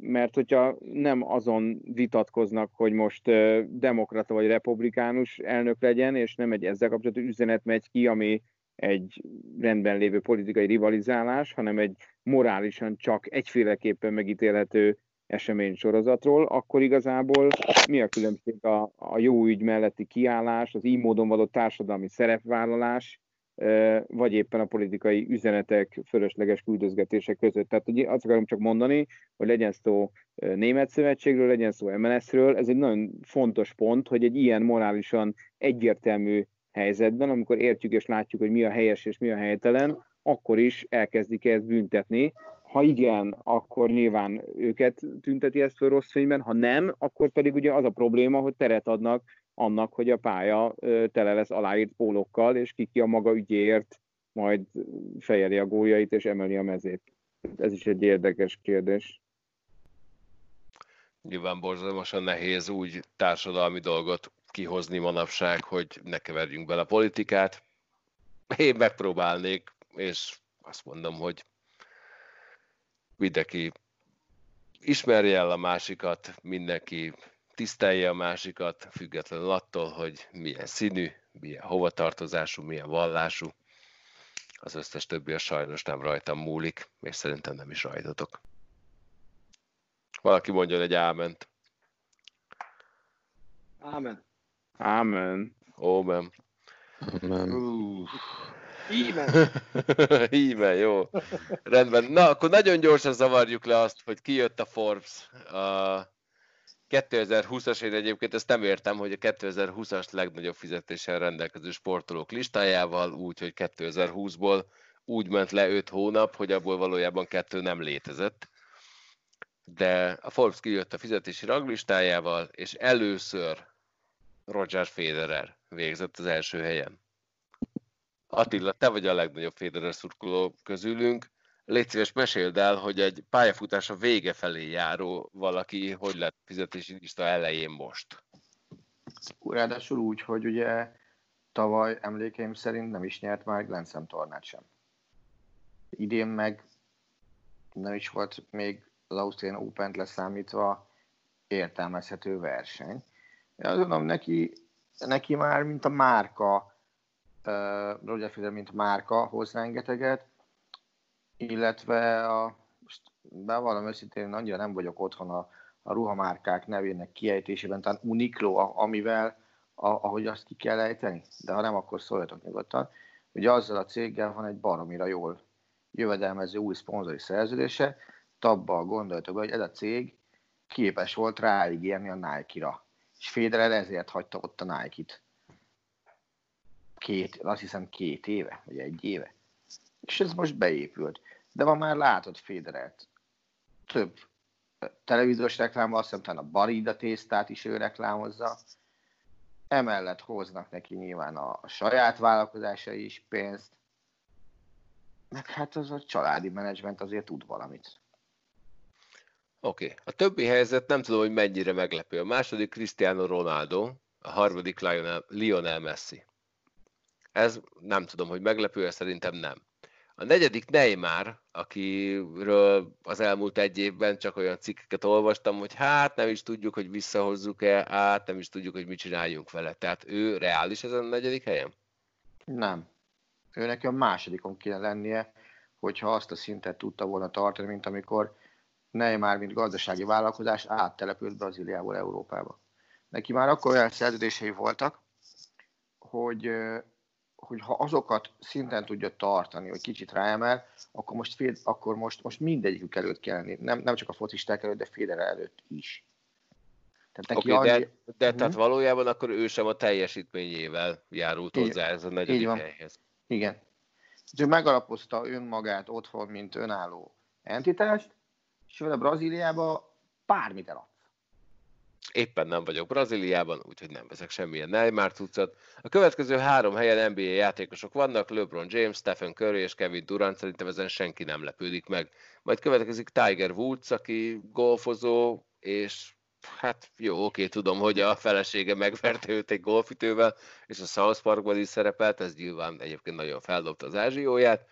mert hogyha nem azon vitatkoznak, hogy most demokrata vagy republikánus elnök legyen, és nem egy ezzel kapcsolatos üzenet megy ki, ami egy rendben lévő politikai rivalizálás, hanem egy morálisan csak egyféleképpen megítélhető esemény sorozatról, akkor igazából mi a különbség a, a jó ügy melletti kiállás, az így módon való társadalmi szerepvállalás, vagy éppen a politikai üzenetek fölösleges küldözgetések között. Tehát ugye azt akarom csak mondani, hogy legyen szó Német Szövetségről, legyen szó MLS-ről, ez egy nagyon fontos pont, hogy egy ilyen morálisan egyértelmű helyzetben, amikor értjük és látjuk, hogy mi a helyes és mi a helytelen, akkor is elkezdik ezt büntetni. Ha igen, akkor nyilván őket tünteti ezt föl rossz fényben, ha nem, akkor pedig ugye az a probléma, hogy teret adnak annak, hogy a pálya tele lesz aláírt pólókkal, és ki ki a maga ügyéért majd fejeli a góljait és emeli a mezét. Ez is egy érdekes kérdés. Nyilván borzalmasan nehéz úgy társadalmi dolgot kihozni manapság, hogy ne keverjünk bele a politikát. Én megpróbálnék, és azt mondom, hogy mindenki ismerje el a másikat, mindenki tisztelje a másikat, függetlenül attól, hogy milyen színű, milyen hovatartozású, milyen vallású. Az összes többi a sajnos nem rajtam múlik, és szerintem nem is rajtatok. Valaki mondjon egy áment. Ámen. Ámen. Ómen. Nem. Ímen. Híme, jó. Rendben. Na, akkor nagyon gyorsan zavarjuk le azt, hogy kijött a Forbes. A 2020-as, én egyébként ezt nem értem, hogy a 2020-as legnagyobb fizetéssel rendelkező sportolók listájával, úgyhogy 2020-ból úgy ment le 5 hónap, hogy abból valójában kettő nem létezett. De a Forbes kijött a fizetési ranglistájával, és először Roger Federer végzett az első helyen. Attila, te vagy a legnagyobb Federer szurkoló közülünk. Légy szíves, meséld el, hogy egy pályafutása vége felé járó valaki hogy lett fizetési lista elején most. Ráadásul úgy, hogy ugye tavaly emlékeim szerint nem is nyert már Grand Slam tornát sem. Idén meg nem is volt még az Austrian Open-t leszámítva értelmezhető verseny. Én azt gondolom, neki, neki már, mint a márka, uh, Roger Federer, mint márka hoz rengeteget, illetve a, most bevallom őszintén, annyira nem vagyok otthon a, a ruhamárkák nevének kiejtésében, talán Uniqlo, amivel, a, ahogy azt ki kell ejteni, de ha nem, akkor szóljatok nyugodtan. Ugye azzal a céggel van egy baromira jól jövedelmező új szponzori szerződése, abba gondoltok, hogy ez a cég képes volt ráígérni a Nike-ra. És Federer ezért hagyta ott a Nike-t. Két, azt hiszem két éve, vagy egy éve. És ez most beépült. De ma már látod Federert. Több televíziós reklámban, azt hiszem a Barida tésztát is ő reklámozza. Emellett hoznak neki nyilván a, saját vállalkozásai is pénzt. Meg hát az a családi menedzsment azért tud valamit. Oké, okay. a többi helyzet nem tudom, hogy mennyire meglepő. A második Cristiano Ronaldo, a harmadik Lionel, Lionel Messi. Ez nem tudom, hogy meglepő, szerintem nem. A negyedik Neymar, akiről az elmúlt egy évben csak olyan cikkeket olvastam, hogy hát nem is tudjuk, hogy visszahozzuk-e, hát nem is tudjuk, hogy mit csináljunk vele. Tehát ő reális ezen a negyedik helyen? Nem. Ő neki a másodikon kéne lennie, hogyha azt a szintet tudta volna tartani, mint amikor Neymar, mint gazdasági vállalkozás áttelepült Brazíliából Európába. Neki már akkor olyan szerződései voltak, hogy, hogy ha azokat szinten tudja tartani, hogy kicsit ráemel, akkor most, fél, akkor most, most mindegyikük előtt kell lenni. Nem, nem csak a focisták előtt, de Federer előtt is. Tehát neki okay, annyi... De, de hmm. tehát valójában akkor ő sem a teljesítményével járult hozzá ez a negyedik helyhez. Igen. Ő megalapozta önmagát otthon, mint önálló entitást, és vele Brazíliába bármit eladsz. Éppen nem vagyok Brazíliában, úgyhogy nem veszek semmilyen Neymar cuccot. A következő három helyen NBA játékosok vannak, LeBron James, Stephen Curry és Kevin Durant, szerintem ezen senki nem lepődik meg. Majd következik Tiger Woods, aki golfozó, és hát jó, oké, tudom, hogy a felesége megverte őt egy golfütővel, és a South Parkban is szerepelt, ez nyilván egyébként nagyon feldobta az ázsióját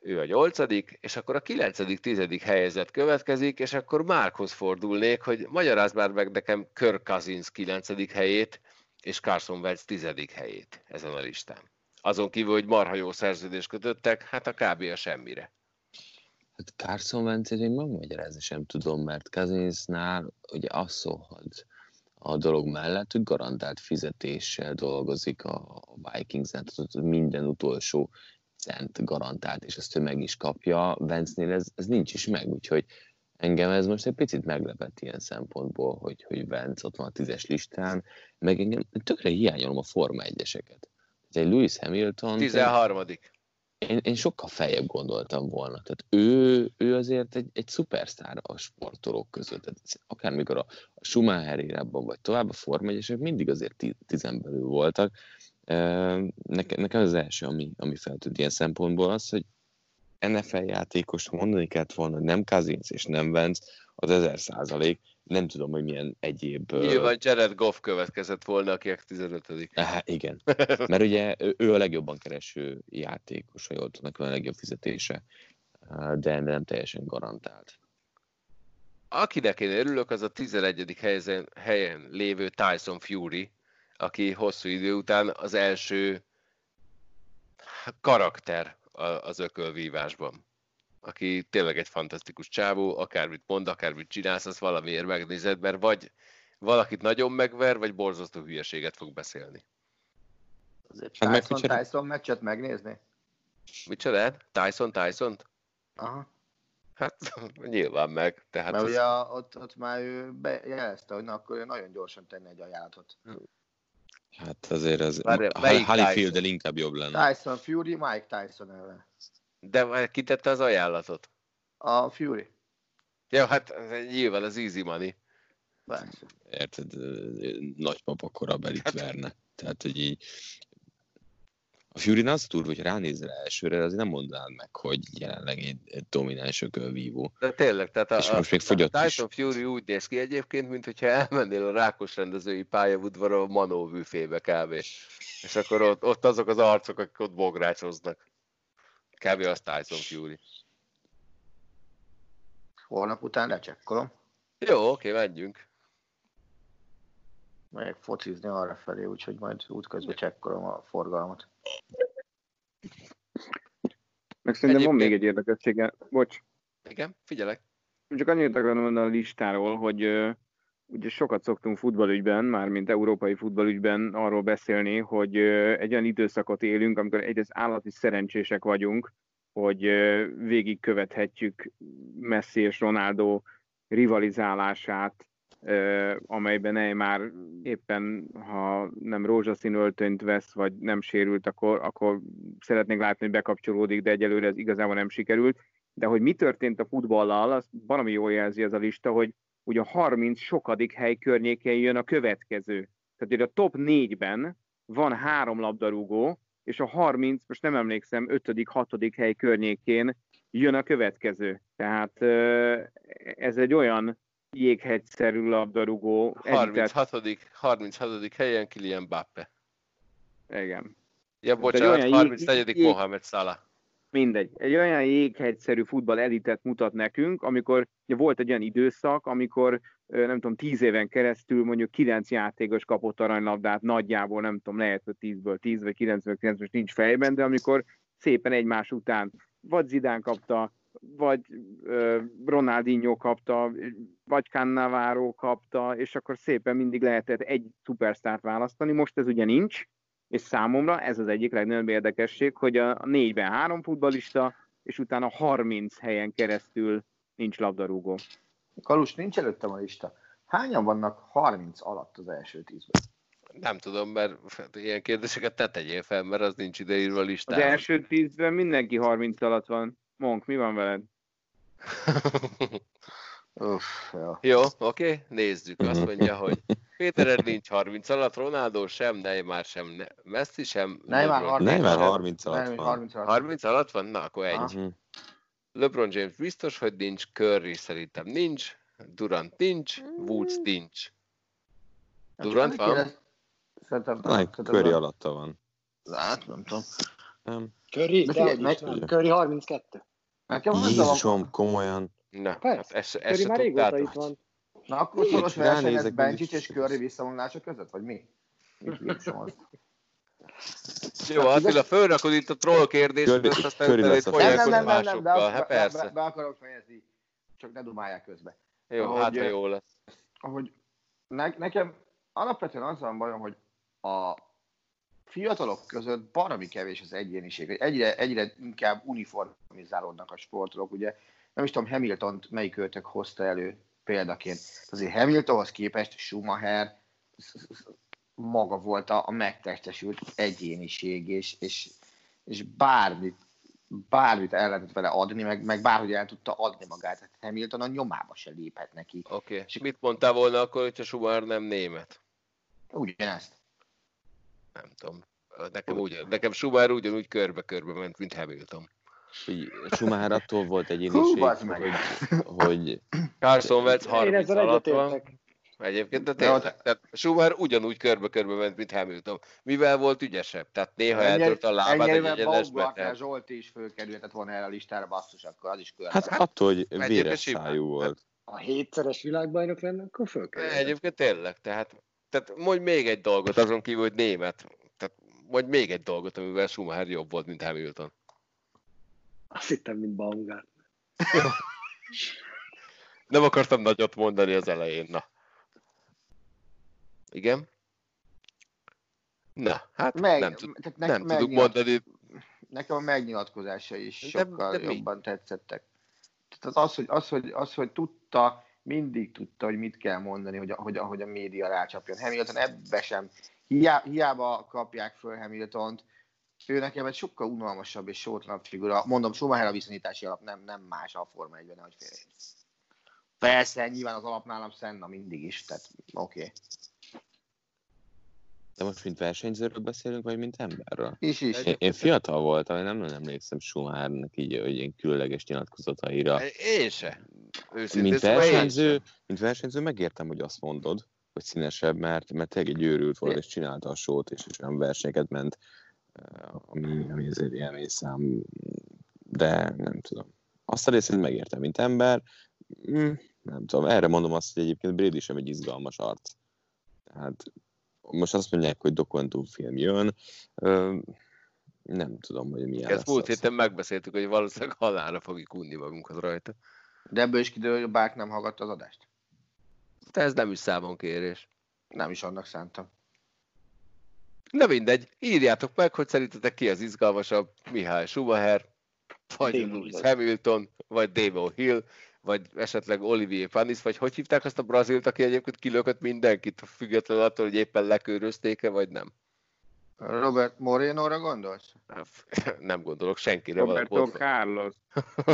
ő a nyolcadik, és akkor a kilencedik, tizedik helyzet következik, és akkor Márkhoz fordulnék, hogy magyarázd már meg nekem Kirk Cousins kilencedik helyét, és Carson Wentz tizedik helyét ezen a listán. Azon kívül, hogy marha jó szerződést kötöttek, hát a kb. a semmire. Hát Carson wentz én magyarázni sem tudom, mert Cousinsnál ugye az szólhat a dolog mellett, hogy garantált fizetéssel dolgozik a Vikings-en, tehát minden utolsó cent garantált, és ezt ő meg is kapja. Vence-nél ez, ez nincs is meg, úgyhogy engem ez most egy picit meglepett ilyen szempontból, hogy, hogy Vence ott van a tízes listán, meg engem tökre hiányolom a Forma 1-eseket. Ez egy Lewis Hamilton... 13 én, én sokkal feljebb gondoltam volna. Tehát ő, ő azért egy, egy szupersztár a sportolók között. Tehát akármikor a, a Schumacher érában, vagy tovább a Forma 1 mindig azért tizen belül voltak, Nekem, nekem az első, ami, ami feltűnt ilyen szempontból az, hogy NFL játékos mondani kellett volna, hogy nem Kazinc és nem Vence, az ezer százalék. Nem tudom, hogy milyen egyéb... Nyilván Jared Goff következett volna, aki 15 Hát igen, mert ugye ő a legjobban kereső játékos, ha jól tudnak, a legjobb fizetése, de nem teljesen garantált. Akinek én örülök, az a 11. helyen, helyen lévő Tyson Fury, aki hosszú idő után az első karakter az ökölvívásban. Aki tényleg egy fantasztikus csávó, akármit mond, akármit csinálsz, az valamiért megnézed, mert vagy valakit nagyon megver, vagy borzasztó hülyeséget fog beszélni. Azért hát Tyson, meg, Tyson meccset megnézni? Mit csinál? Tyson, Tyson-t? Aha. Hát nyilván meg. Tehát Mert az... ugye ott, ott már ő bejelezte, hogy na, akkor nagyon gyorsan tenni egy ajánlatot. Hát azért az Holyfield inkább jobb lenne. Tyson Fury, Mike Tyson ellen. De ki tette az ajánlatot? A Fury. Ja, hát nyilván az easy money. Persze. Érted, nagypapa korabeli hát, verne. Tehát, hogy így a Fury az túl, hogy ránézel elsőre, azért nem mondanád meg, hogy jelenleg egy, domináns ökölvívó. De tényleg, tehát a, és most még fogyott a Tyson is. Fury úgy néz ki egyébként, mint hogyha elmennél a rákos rendezői pályaudvarra a Manó büfébe kb. És akkor ott, ott azok az arcok, akik ott bográcsoznak. Kb. az Tyson Fury. Holnap után lecsekkolom. Jó, oké, menjünk. Megyek focizni arra felé, úgyhogy majd útközben csekkolom a forgalmat. Meg szerintem van még egy érdekessége. Bocs. Igen, figyelek. Csak annyit akarom mondani a listáról, hogy uh, ugye sokat szoktunk futballügyben, már mint európai futballügyben arról beszélni, hogy uh, egy olyan időszakot élünk, amikor egyrészt állati szerencsések vagyunk, hogy uh, végigkövethetjük Messi és Ronaldo rivalizálását, amelyben már éppen, ha nem rózsaszín öltönyt vesz, vagy nem sérült, akkor, akkor szeretnék látni, hogy bekapcsolódik, de egyelőre ez igazából nem sikerült. De hogy mi történt a futballal, az valami jól jelzi ez a lista, hogy ugye a 30 sokadik hely környékén jön a következő. Tehát ugye a top 4-ben van három labdarúgó, és a 30, most nem emlékszem, 5 hatodik hely környékén jön a következő. Tehát ez egy olyan jéghegyszerű labdarúgó. 36. 36. helyen Kilian Bappe. Igen. Ja, bocsánat, 34. Jég... Mohamed Salah. Mindegy. Egy olyan jéghegyszerű futball elitet mutat nekünk, amikor ugye volt egy olyan időszak, amikor nem tudom, tíz éven keresztül mondjuk kilenc játékos kapott aranylabdát, nagyjából nem tudom, lehet, hogy tízből tíz, vagy kilencből kilenc, most nincs fejben, de amikor szépen egymás után vagy Zidán kapta, vagy Ronaldinho kapta, vagy Cannavaro kapta, és akkor szépen mindig lehetett egy szupersztárt választani. Most ez ugye nincs, és számomra ez az egyik legnagyobb érdekesség, hogy a négyben három futbalista, és utána 30 helyen keresztül nincs labdarúgó. Kalus, nincs előttem a lista. Hányan vannak 30 alatt az első tízben? Nem tudom, mert ilyen kérdéseket te tegyél fel, mert az nincs ideírva a listán. Az első tízben mindenki 30 alatt van. Monk, mi van veled? Uff, jó. Jó, oké, nézzük. Azt mondja, hogy Péter nincs 30 alatt, Ronaldo sem, Neymar sem, Messi sem. Neymar 30, Neymar 30 alatt van. 30 alatt. 30 alatt van? Na, akkor egy. Uh-huh. LeBron James biztos, hogy nincs, Curry szerintem nincs, Durant nincs, Woods nincs. Durant van? Szerintem, Curry alatta van. Hát, nem tudom. Nem. Curry, de figyelj, meg, Curry 32. Nekem Jézusom, komolyan. Na, Persze. hát ezt, ezt Curry már régóta itt van. Na akkor szoros verseny ez Bencsics és Curry visszavonulása között, vagy mi? Mit Jó, Attila, fölrakod itt a troll kérdést, ezt aztán nem, nem, nem, nem, nem, de hát persze. Be, be, akarok fejezni, csak ne dumálják közbe. Jó, ahogy, hát ha jó lesz. Ahogy ne, nekem alapvetően az van bajom, hogy a fiatalok között baromi kevés az egyéniség, egyre, egyre inkább uniformizálódnak a sportolók, ugye nem is tudom, hamilton melyik őtök hozta elő példaként. Azért Hamiltonhoz képest Schumacher maga volt a, a megtestesült egyéniség, és, és, és bármit, bármit el lehetett vele adni, meg, meg bárhogy el tudta adni magát. Hát Hamilton a nyomába se léphet neki. Oké, okay. és mit mondtál volna akkor, hogyha Schumacher nem német? Ugyanezt nem tudom. Nekem, úgy, nekem Schumacher ugyanúgy körbe-körbe ment, mint Hamilton. Schumacher attól volt egy hogy, hogy... Carson Wentz 30 alatt van. Egyébként, de tényleg, tehát Schumacher ugyanúgy körbe-körbe ment, mint Hamilton. Mivel volt ügyesebb? Tehát néha Ennyi, eltört a lábát egy egyenesbe. Tehát... Zsolti is fölkerülhetett volna erre a listára, basszus, akkor az is körbe. Hát attól, hogy véres szájú volt. a hétszeres világbajnok lenne, akkor föl kell. Egyébként tényleg, tehát, tehát mondj még egy dolgot, azon kívül, hogy német. Tehát mondj még egy dolgot, amivel Schumacher jobb volt, mint Hamilton. Azt hittem, mint Baumgart. Nem akartam nagyot mondani az elején, na. Igen? Na, hát Meg, nem, tud, tehát ne, nem megnyilat- mondani. Nekem a megnyilatkozása is De- sokkal de mi? jobban tetszettek. Tehát az, hogy, az, hogy, az, hogy tudta, mindig tudta, hogy mit kell mondani, hogy, hogy, hogy a média rácsapjon. Hamilton ebbe sem. Hiá, hiába kapják föl Hamiltont, ő nekem egy sokkal unalmasabb és sótlanabb figura. Mondom, Schumacher a viszonyítási alap nem, nem más a Forma 1-ben, hogy félre. Persze, nyilván az alap nálam Senna mindig is, tehát oké. Okay. De most mint versenyzőről beszélünk, vagy mint emberről? Is is. Én, én fiatal voltam, én nem nagyon emlékszem Schumachernek így, hogy ilyen különleges nyilatkozataira. Én se. Őszintén Mint szóval én se. versenyző, mint versenyző megértem, hogy azt mondod, hogy színesebb, mert, mert tényleg egy őrült volt, és csinálta a sót, és, és olyan versenyeket ment, eh, ami, ami azért ilyen szám, de nem tudom. Azt a részét megértem, mint ember, mm, nem tudom, erre mondom azt, hogy egyébként Brady sem egy izgalmas arc. Tehát most azt mondják, hogy dokumentumfilm jön, nem tudom, hogy milyen Ezt lesz múlt héten megbeszéltük, hogy valószínűleg halálra fogjuk unni magunkat rajta. De ebből is kiderül, hogy a Bák nem hallgatta az adást. De ez nem is számon kérés. Nem is annak szántam. Na mindegy, írjátok meg, hogy szerintetek ki az izgalmasabb, Mihály Schumacher, vagy Lewis. Hamilton, vagy Damon Hill, vagy esetleg Olivier Panis, vagy hogy hívták azt a brazilt, aki egyébként kilökött mindenkit, függetlenül attól, hogy éppen lekőrözték-e, vagy nem. Robert Moreno-ra gondolsz? Nem gondolok senkire. Roberto Carlos.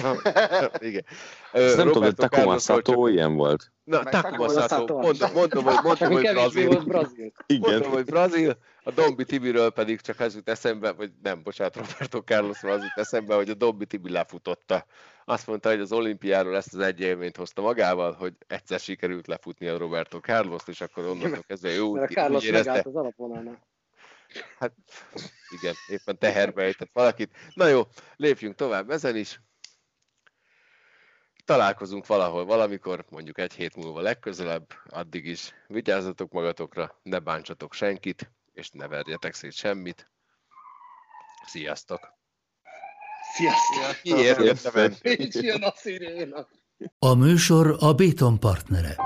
Igen. Ezt nem tudom, hogy Roberto Takuma Sato ilyen volt. Na, Takuma Sato, mondom, mondom, hogy, mondom, hogy brazil. volt brazil. Mondom, hogy brazil, a Dombi Tibiről pedig csak az jut eszembe, vagy nem, bocsánat, Roberto Carlosról az jut eszembe, hogy a Dombi Tibi lefutotta. Azt mondta, hogy az olimpiáról ezt az egy élményt hozta magával, hogy egyszer sikerült lefutni a Roberto Carlos, és akkor onnantól kezdve jó, Mert a Carlos megállt az alapvonalnál. Hát igen, éppen teherbe ejtett valakit. Na jó, lépjünk tovább ezen is. Találkozunk valahol, valamikor, mondjuk egy hét múlva legközelebb. Addig is vigyázzatok magatokra, ne bántsatok senkit, és ne verjetek szét semmit. Sziasztok! Sziasztok! Kiért jöttem Sziasztok. Nincs jön a sziréna. A műsor a Béton partnere.